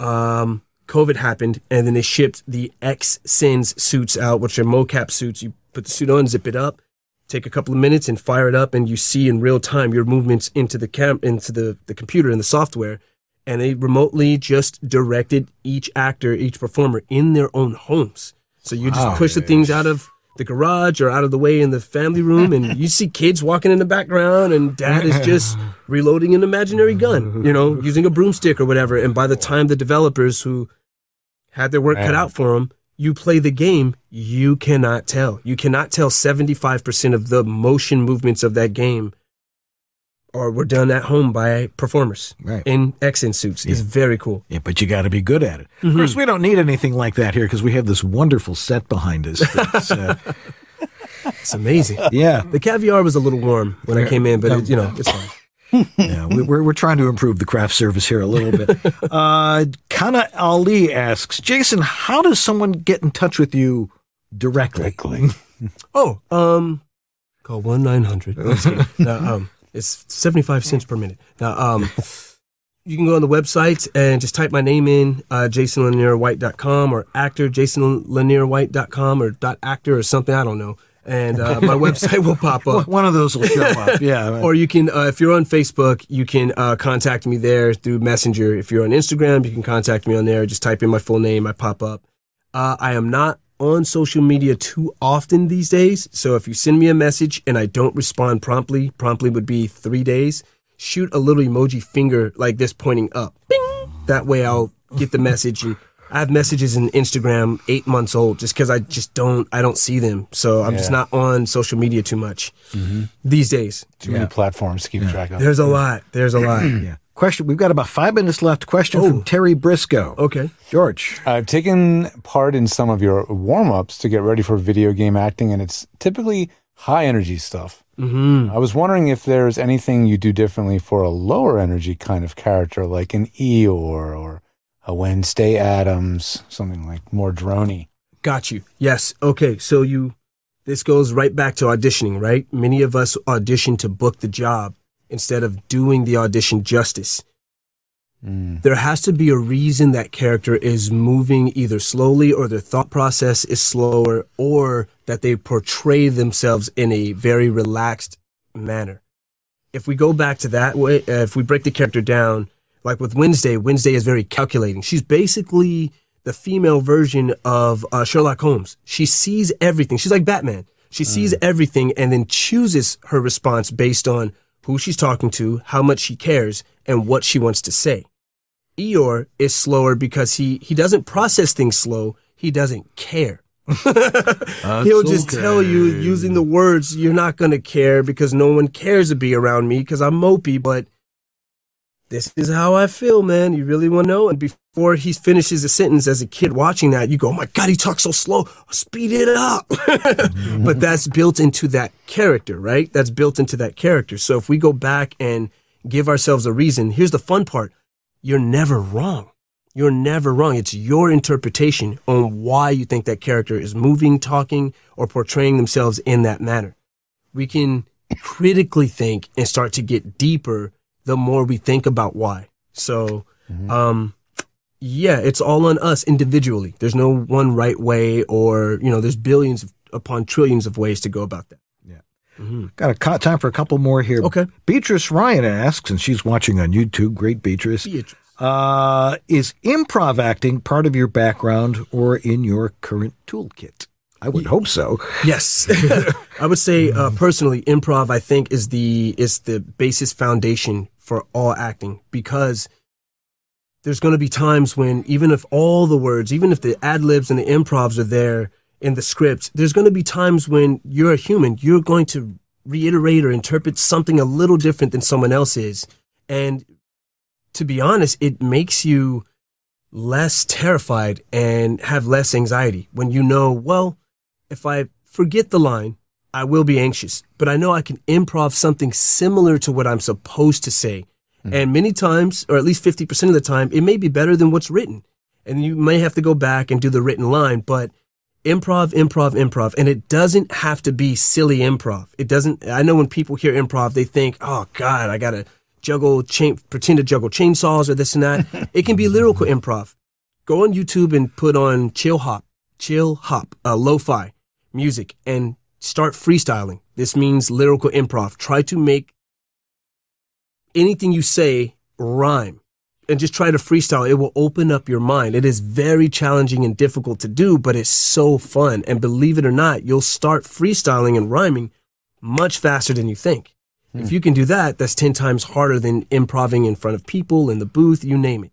Um, COVID happened, and then they shipped the Xsens suits out, which are mocap suits. You put the suit on, zip it up, take a couple of minutes, and fire it up, and you see in real time your movements into the cam into the, the computer and the software. And they remotely just directed each actor, each performer in their own homes. So you just Wow. push the things out of the garage or out of the way in the family room, and you see kids walking in the background, and dad is just reloading an imaginary gun, you know, using a broomstick or whatever. And by the time the developers who had their work cut out for them, you play the game, you cannot tell. You cannot tell 75% of the motion movements of that game or were done at home by performers Right. in Xsens suits. It's very cool. Yeah, but you got to be good at it. Mm-hmm. Of course, we don't need anything like that here because we have this wonderful set behind us. that's, uh, It's amazing. yeah, The caviar was a little warm when I came in, but it, you know, it's fine. yeah, we, we're we're trying to improve the craft service here a little bit. Uh, Kana Ali asks, Jason, how does someone get in touch with you directly? Oh, um, call one nine hundred. It's seventy five cents per minute. Now, um, you can go on the website and just type my name in, uh, jasonlanierwhite.com or actor jasonlanierwhite.com or dot actor or something. I don't know. And uh, my website will pop up. One of those will show up. Yeah. Or you can, uh, if you're on Facebook, you can uh, contact me there through Messenger. If you're on Instagram, you can contact me on there. Just type in my full name, I pop up. Uh, I am not on social media too often these days. So if you send me a message and I don't respond promptly, promptly would be three days, shoot a little emoji finger like this pointing up. Bing! That way I'll get the message and I have messages in Instagram eight months old just because I just don't I don't see them. So I'm just not on social media too much mm-hmm. these days. Too many platforms to keep track of. There's a lot. There's a lot. Yeah. Question. We've got about five minutes left. Question Oh. from Terry Briscoe. Okay. George. I've taken part in some of your warm ups to get ready for video game acting, and it's typically high energy stuff. hmm I was wondering if there's anything you do differently for a lower energy kind of character, like an Eeyore or a Wednesday Addams, something like more drony. Got you. Yes. Okay. So you, this goes right back to auditioning, right? Many of us audition to book the job instead of doing the audition justice. Mm. There has to be a reason that character is moving either slowly or their thought process is slower or that they portray themselves in a very relaxed manner. If we go back to that way, uh, if we break the character down, like with Wednesday, Wednesday is very calculating. She's basically the female version of uh, Sherlock Holmes. She sees everything. She's like Batman. She sees everything and then chooses her response based on who she's talking to, how much she cares, and what she wants to say. Eeyore is slower because he he doesn't process things slow. He doesn't care. He'll just tell you using the words, "You're not gonna care because no one cares to be around me because I'm mopey." But this is how I feel, man. You really want to know? And before he finishes a sentence, as a kid watching that, you go, "Oh my god, he talks so slow. Speed it up." but that's built into that character, right? That's built into that character. So if we go back and give ourselves a reason, here's the fun part you're never wrong. You're never wrong. It's your interpretation on why you think that character is moving, talking, or portraying themselves in that manner. We can critically think and start to get deeper the more we think about why. So, um, yeah, it's all on us individually. There's no one right way or, you know, there's billions of, upon trillions of ways to go about that. Yeah. Got a co- time for a couple more here. Okay. Beatrice Ryan asks, and she's watching on YouTube. Great, Beatrice. Beatrice. Uh, is improv acting part of your background or in your current toolkit? I would hope so. Yes, I would say uh, personally, improv I think is the is the basis foundation for all acting because there's going to be times when even if all the words, even if the ad libs and the improvs are there in the script, there's going to be times when you're a human, you're going to reiterate or interpret something a little different than someone else is, and to be honest, it makes you less terrified and have less anxiety when you know, well, if I forget the line, I will be anxious, but I know I can improv something similar to what I'm supposed to say. And many times, or at least 50% of the time, it may be better than what's written. And you may have to go back and do the written line, but improv, improv, improv. And it doesn't have to be silly improv. It doesn't, I know when people hear improv, they think, oh God, I gotta juggle, chain, pretend to juggle chainsaws or this and that. it can be lyrical improv. Go on YouTube and put on chill hop, chill hop, uh, lo-fi music and start freestyling. This means lyrical improv. Try to make anything you say rhyme and just try to freestyle. It will open up your mind. It is very challenging and difficult to do, but it's so fun. And believe it or not, you'll start freestyling and rhyming much faster than you think. If you can do that, that's 10 times harder than improving in front of people in the booth, you name it.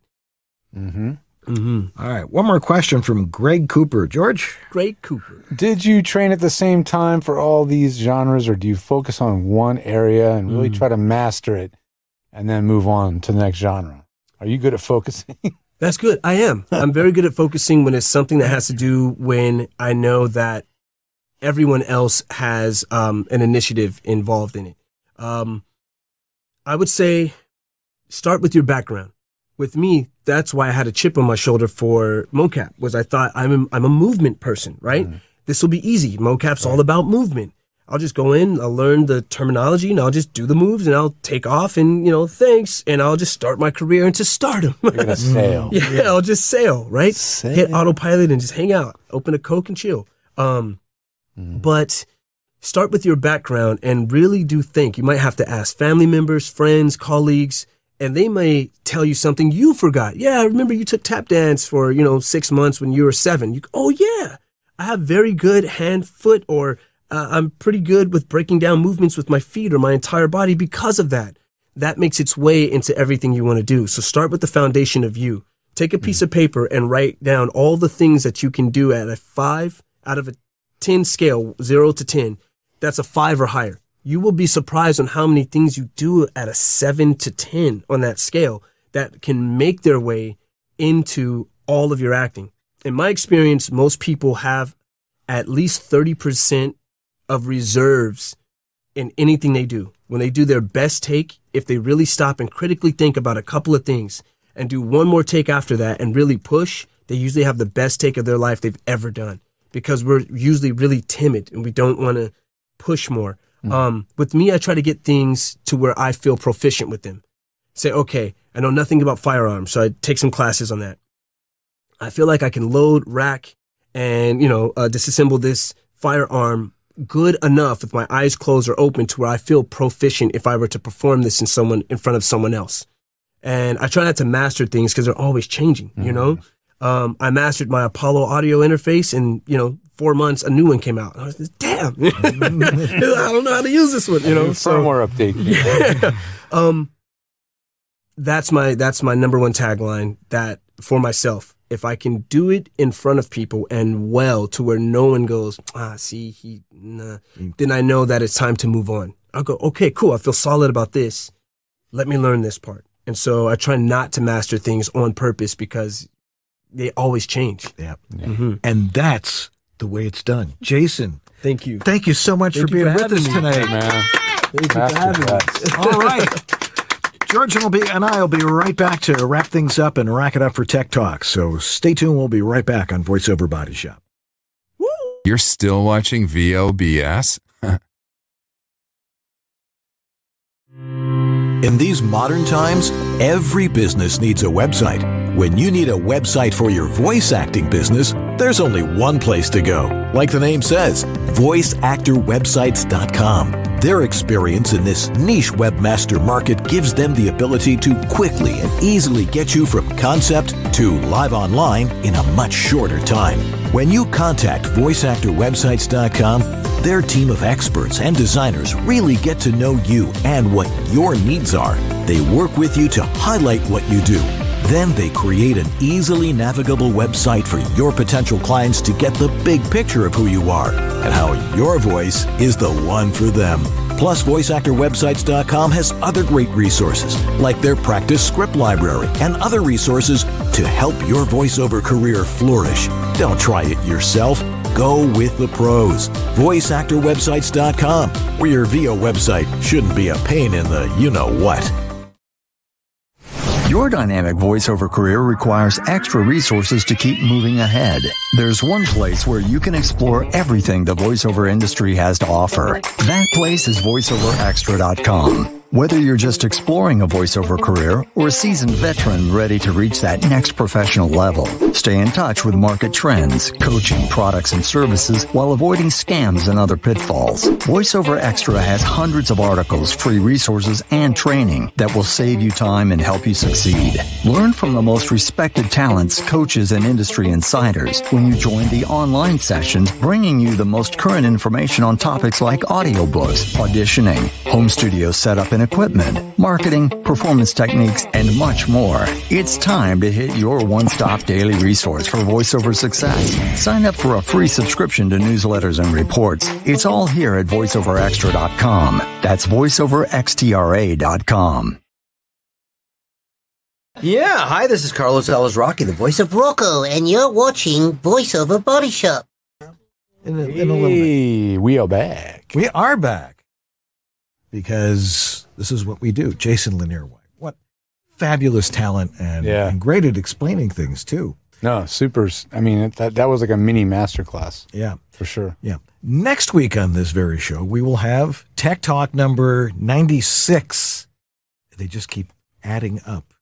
Mm-hmm. Mm-hmm. All right. One more question from Greg Cooper. George? Greg Cooper. Did you train at the same time for all these genres, or do you focus on one area and really try to master it and then move on to the next genre? Are you good at focusing? That's good. I am. I'm very good at focusing when it's something that has to do when I know that everyone else has um, an initiative involved in it. Um, I would say start with your background. With me, that's why I had a chip on my shoulder for mocap was I thought I'm a, I'm a movement person, right? This will be easy. Mocap's all about movement. I'll just go in, I'll learn the terminology, and I'll just do the moves, and I'll take off, and you know, thanks, and I'll just start my career into stardom. You're gonna sail. Yeah, I'll just sail, right? Sail. Hit autopilot and just hang out, open a Coke and chill. Um, But start with your background and really do think. You might have to ask family members, friends, colleagues, and they may tell you something you forgot. Yeah, I remember you took tap dance for, you know, six months when you were seven. You, oh, yeah, I have very good hand, foot, or uh, I'm pretty good with breaking down movements with my feet or my entire body because of that. That makes its way into everything you want to do. So start with the foundation of you. Take a piece of paper and write down all the things that you can do at a five out of a 10 scale, zero to 10. That's a five or higher. You will be surprised on how many things you do at a seven to 10 on that scale that can make their way into all of your acting. In my experience, most people have at least 30% of reserves in anything they do. When they do their best take, if they really stop and critically think about a couple of things and do one more take after that and really push, they usually have the best take of their life they've ever done because we're usually really timid and we don't want to push more. Um, with me, I try to get things to where I feel proficient with them. Say, okay, I know nothing about firearms, so I take some classes on that. I feel like I can load, rack, and you know, uh, disassemble this firearm good enough with my eyes closed or open to where I feel proficient if I were to perform this in someone in front of someone else. And I try not to master things because they're always changing. You know, um, I mastered my Apollo audio interface, and you know, four months a new one came out. I was like, damn, I don't know how to use this one. You know, New so firmware update. um, that's my that's my number one tagline that for myself. If I can do it in front of people and well to where no one goes, ah, see, he, nah, then I know that it's time to move on. I'll go, okay, cool. I feel solid about this. Let me learn this part. And so I try not to master things on purpose because they always change. Yeah. Mm-hmm. And that's the way it's done. Jason, Thank you. thank you so much Thank for being for with us me. tonight. Man, Thank you for having me. masterclass. All right. George and, be, and I will be right back to wrap things up and rack it up for Tech Talk. So stay tuned. We'll be right back on VoiceOver Body Shop. Woo! You're still watching VOBS? In these modern times, every business needs a website. When you need a website for your voice acting business, there's only one place to go. Like the name says, voiceactorwebsites.com. Their experience in this niche webmaster market gives them the ability to quickly and easily get you from concept to live online in a much shorter time. When you contact voiceactorwebsites.com, their team of experts and designers really get to know you and what your needs are. They work with you to highlight what you do. Then they create an easily navigable website for your potential clients to get the big picture of who you are and how your voice is the one for them. Plus, VoiceActorWebsites.com has other great resources, like their practice script library and other resources to help your voiceover career flourish. Don't try it yourself. Go with the pros. VoiceActorWebsites.com, where your VO website shouldn't be a pain in the you know what. Your dynamic voiceover career requires extra resources to keep moving ahead. There's one place where you can explore everything the voiceover industry has to offer. That place is voiceoverextra.com. Whether you're just exploring a voiceover career or a seasoned veteran ready to reach that next professional level, stay in touch with market trends, coaching, products, and services while avoiding scams and other pitfalls. VoiceOver Extra has hundreds of articles, free resources, and training that will save you time and help you succeed. Learn from the most respected talents, coaches, and industry insiders when you join the online sessions, bringing you the most current information on topics like audiobooks, auditioning, home studio setup and equipment, marketing, performance techniques, and much more. It's time to hit your one-stop daily resource for voiceover success. Sign up for a free subscription to newsletters and reports. It's all here at voiceoverextra.com. That's voiceoverxtra.com. Yeah, hi, this is Carlos Alazraki, the voice of Rocco, and you're watching Voiceover Body Shop. In a, in a little bit. We are back. We are back because this is what we do. Jason Lanier White. What fabulous talent and, Yeah. and great at explaining things too. No, super. I mean, that, that was like a mini masterclass Yeah. for sure. Yeah. Next week on this very show, we will have Tech Talk number 96. They just keep adding up.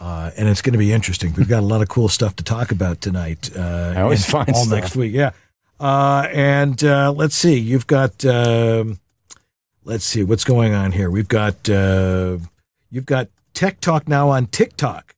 Uh, and it's going to be interesting. We've got a lot of cool stuff to talk about tonight. Uh, I always find all stuff. next week. Yeah. Uh, and uh, let's see. You've got. Um, let's see what's going on here. We've got. Uh, you've got Tech Talk now on TikTok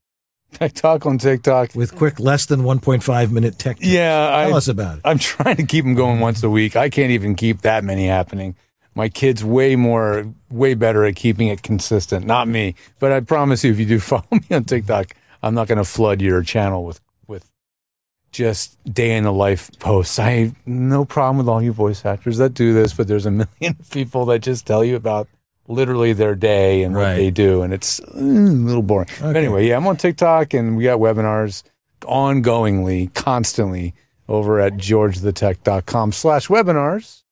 Tech Talk on TikTok. with quick, less than 1.5 minute tech. tips. Yeah, Tell I, us about it. I'm trying to keep them going once a week. I can't even keep that many happening. My kid's way more, way better at keeping it consistent. Not me, but I promise you, if you do follow me on TikTok, I'm not going to flood your channel with with just day in the life posts. I have no problem with all you voice actors that do this, but there's a million people that just tell you about literally their day and what Right. they do, and it's mm, a little boring. But anyway, yeah, I'm on TikTok, and we got webinars ongoingly, constantly over at georgethetech.com slash webinars.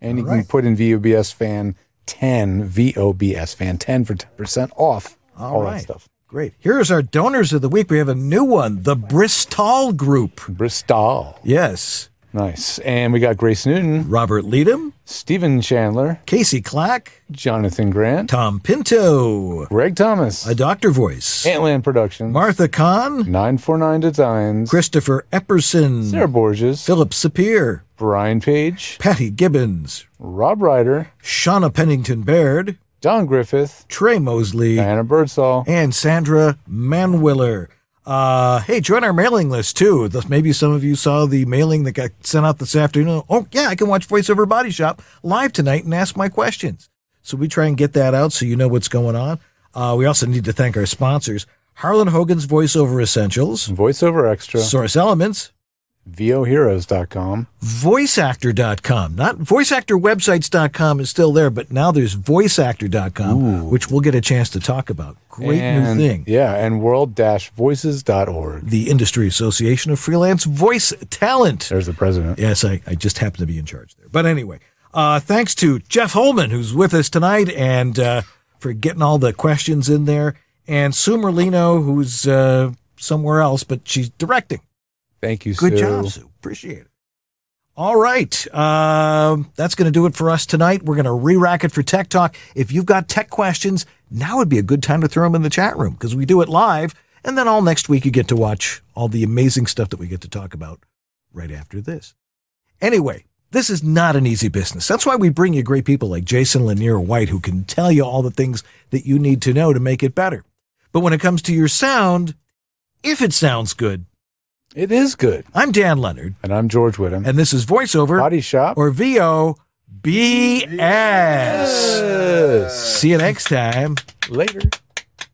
And you can put in VOBS fan 10, VOBS fan 10 for 10% off. All, right. that stuff. Great. Here's our donors of the week. We have a new one, the Bristol Group. Bristol. Yes. Nice. And we got Grace Newton, Robert Leadham, Stephen Chandler, Casey Clack, Jonathan Grant, Tom Pinto, Greg Thomas, a Doctor Voice, Antland Productions, Martha Kahn, 949 Designs, Christopher Epperson, Sarah Borges, Philip Sapir, Brian Page, Patty Gibbons, Rob Ryder, Shauna Pennington Baird, Don Griffith, Trey Mosley, Diana Birdsall, and Sandra Manwiller. Uh, hey, join our mailing list too. Maybe some of you saw the mailing that got sent out this afternoon. Oh, yeah, I can watch Voiceover Body Shop live tonight and ask my questions. So we try and get that out so you know what's going on. Uh, we also need to thank our sponsors Harlan Hogan's Voiceover Essentials, Voiceover Extra, Source Elements, VOHeroes.com, voiceactor.com. Not voiceactorwebsites.com is still there, but now there's voiceactor.com, which we'll get a chance to talk about. Great and, new thing. Yeah, and world-voices.org. The Industry Association of Freelance Voice Talent. There's the president. Yes, I, I just happen to be in charge there. But anyway, uh, thanks to Jeff Holman, who's with us tonight, and uh, for getting all the questions in there, and Sue Merlino, who's uh, somewhere else, but she's directing. Thank you, Good Sue. job, Sue. Appreciate it. All right. Um, that's going to do it for us tonight. We're going to re rack it for Tech Talk. If you've got tech questions, now would be a good time to throw them in the chat room because we do it live. And then all next week, you get to watch all the amazing stuff that we get to talk about right after this. Anyway, this is not an easy business. That's why we bring you great people like Jason Linere White who can tell you all the things that you need to know to make it better. But when it comes to your sound, if it sounds good, It is good. I'm Dan Lenard, And I'm George Whittam. and this is VoiceOver Body Shop. or VO BS. See you next time. Later.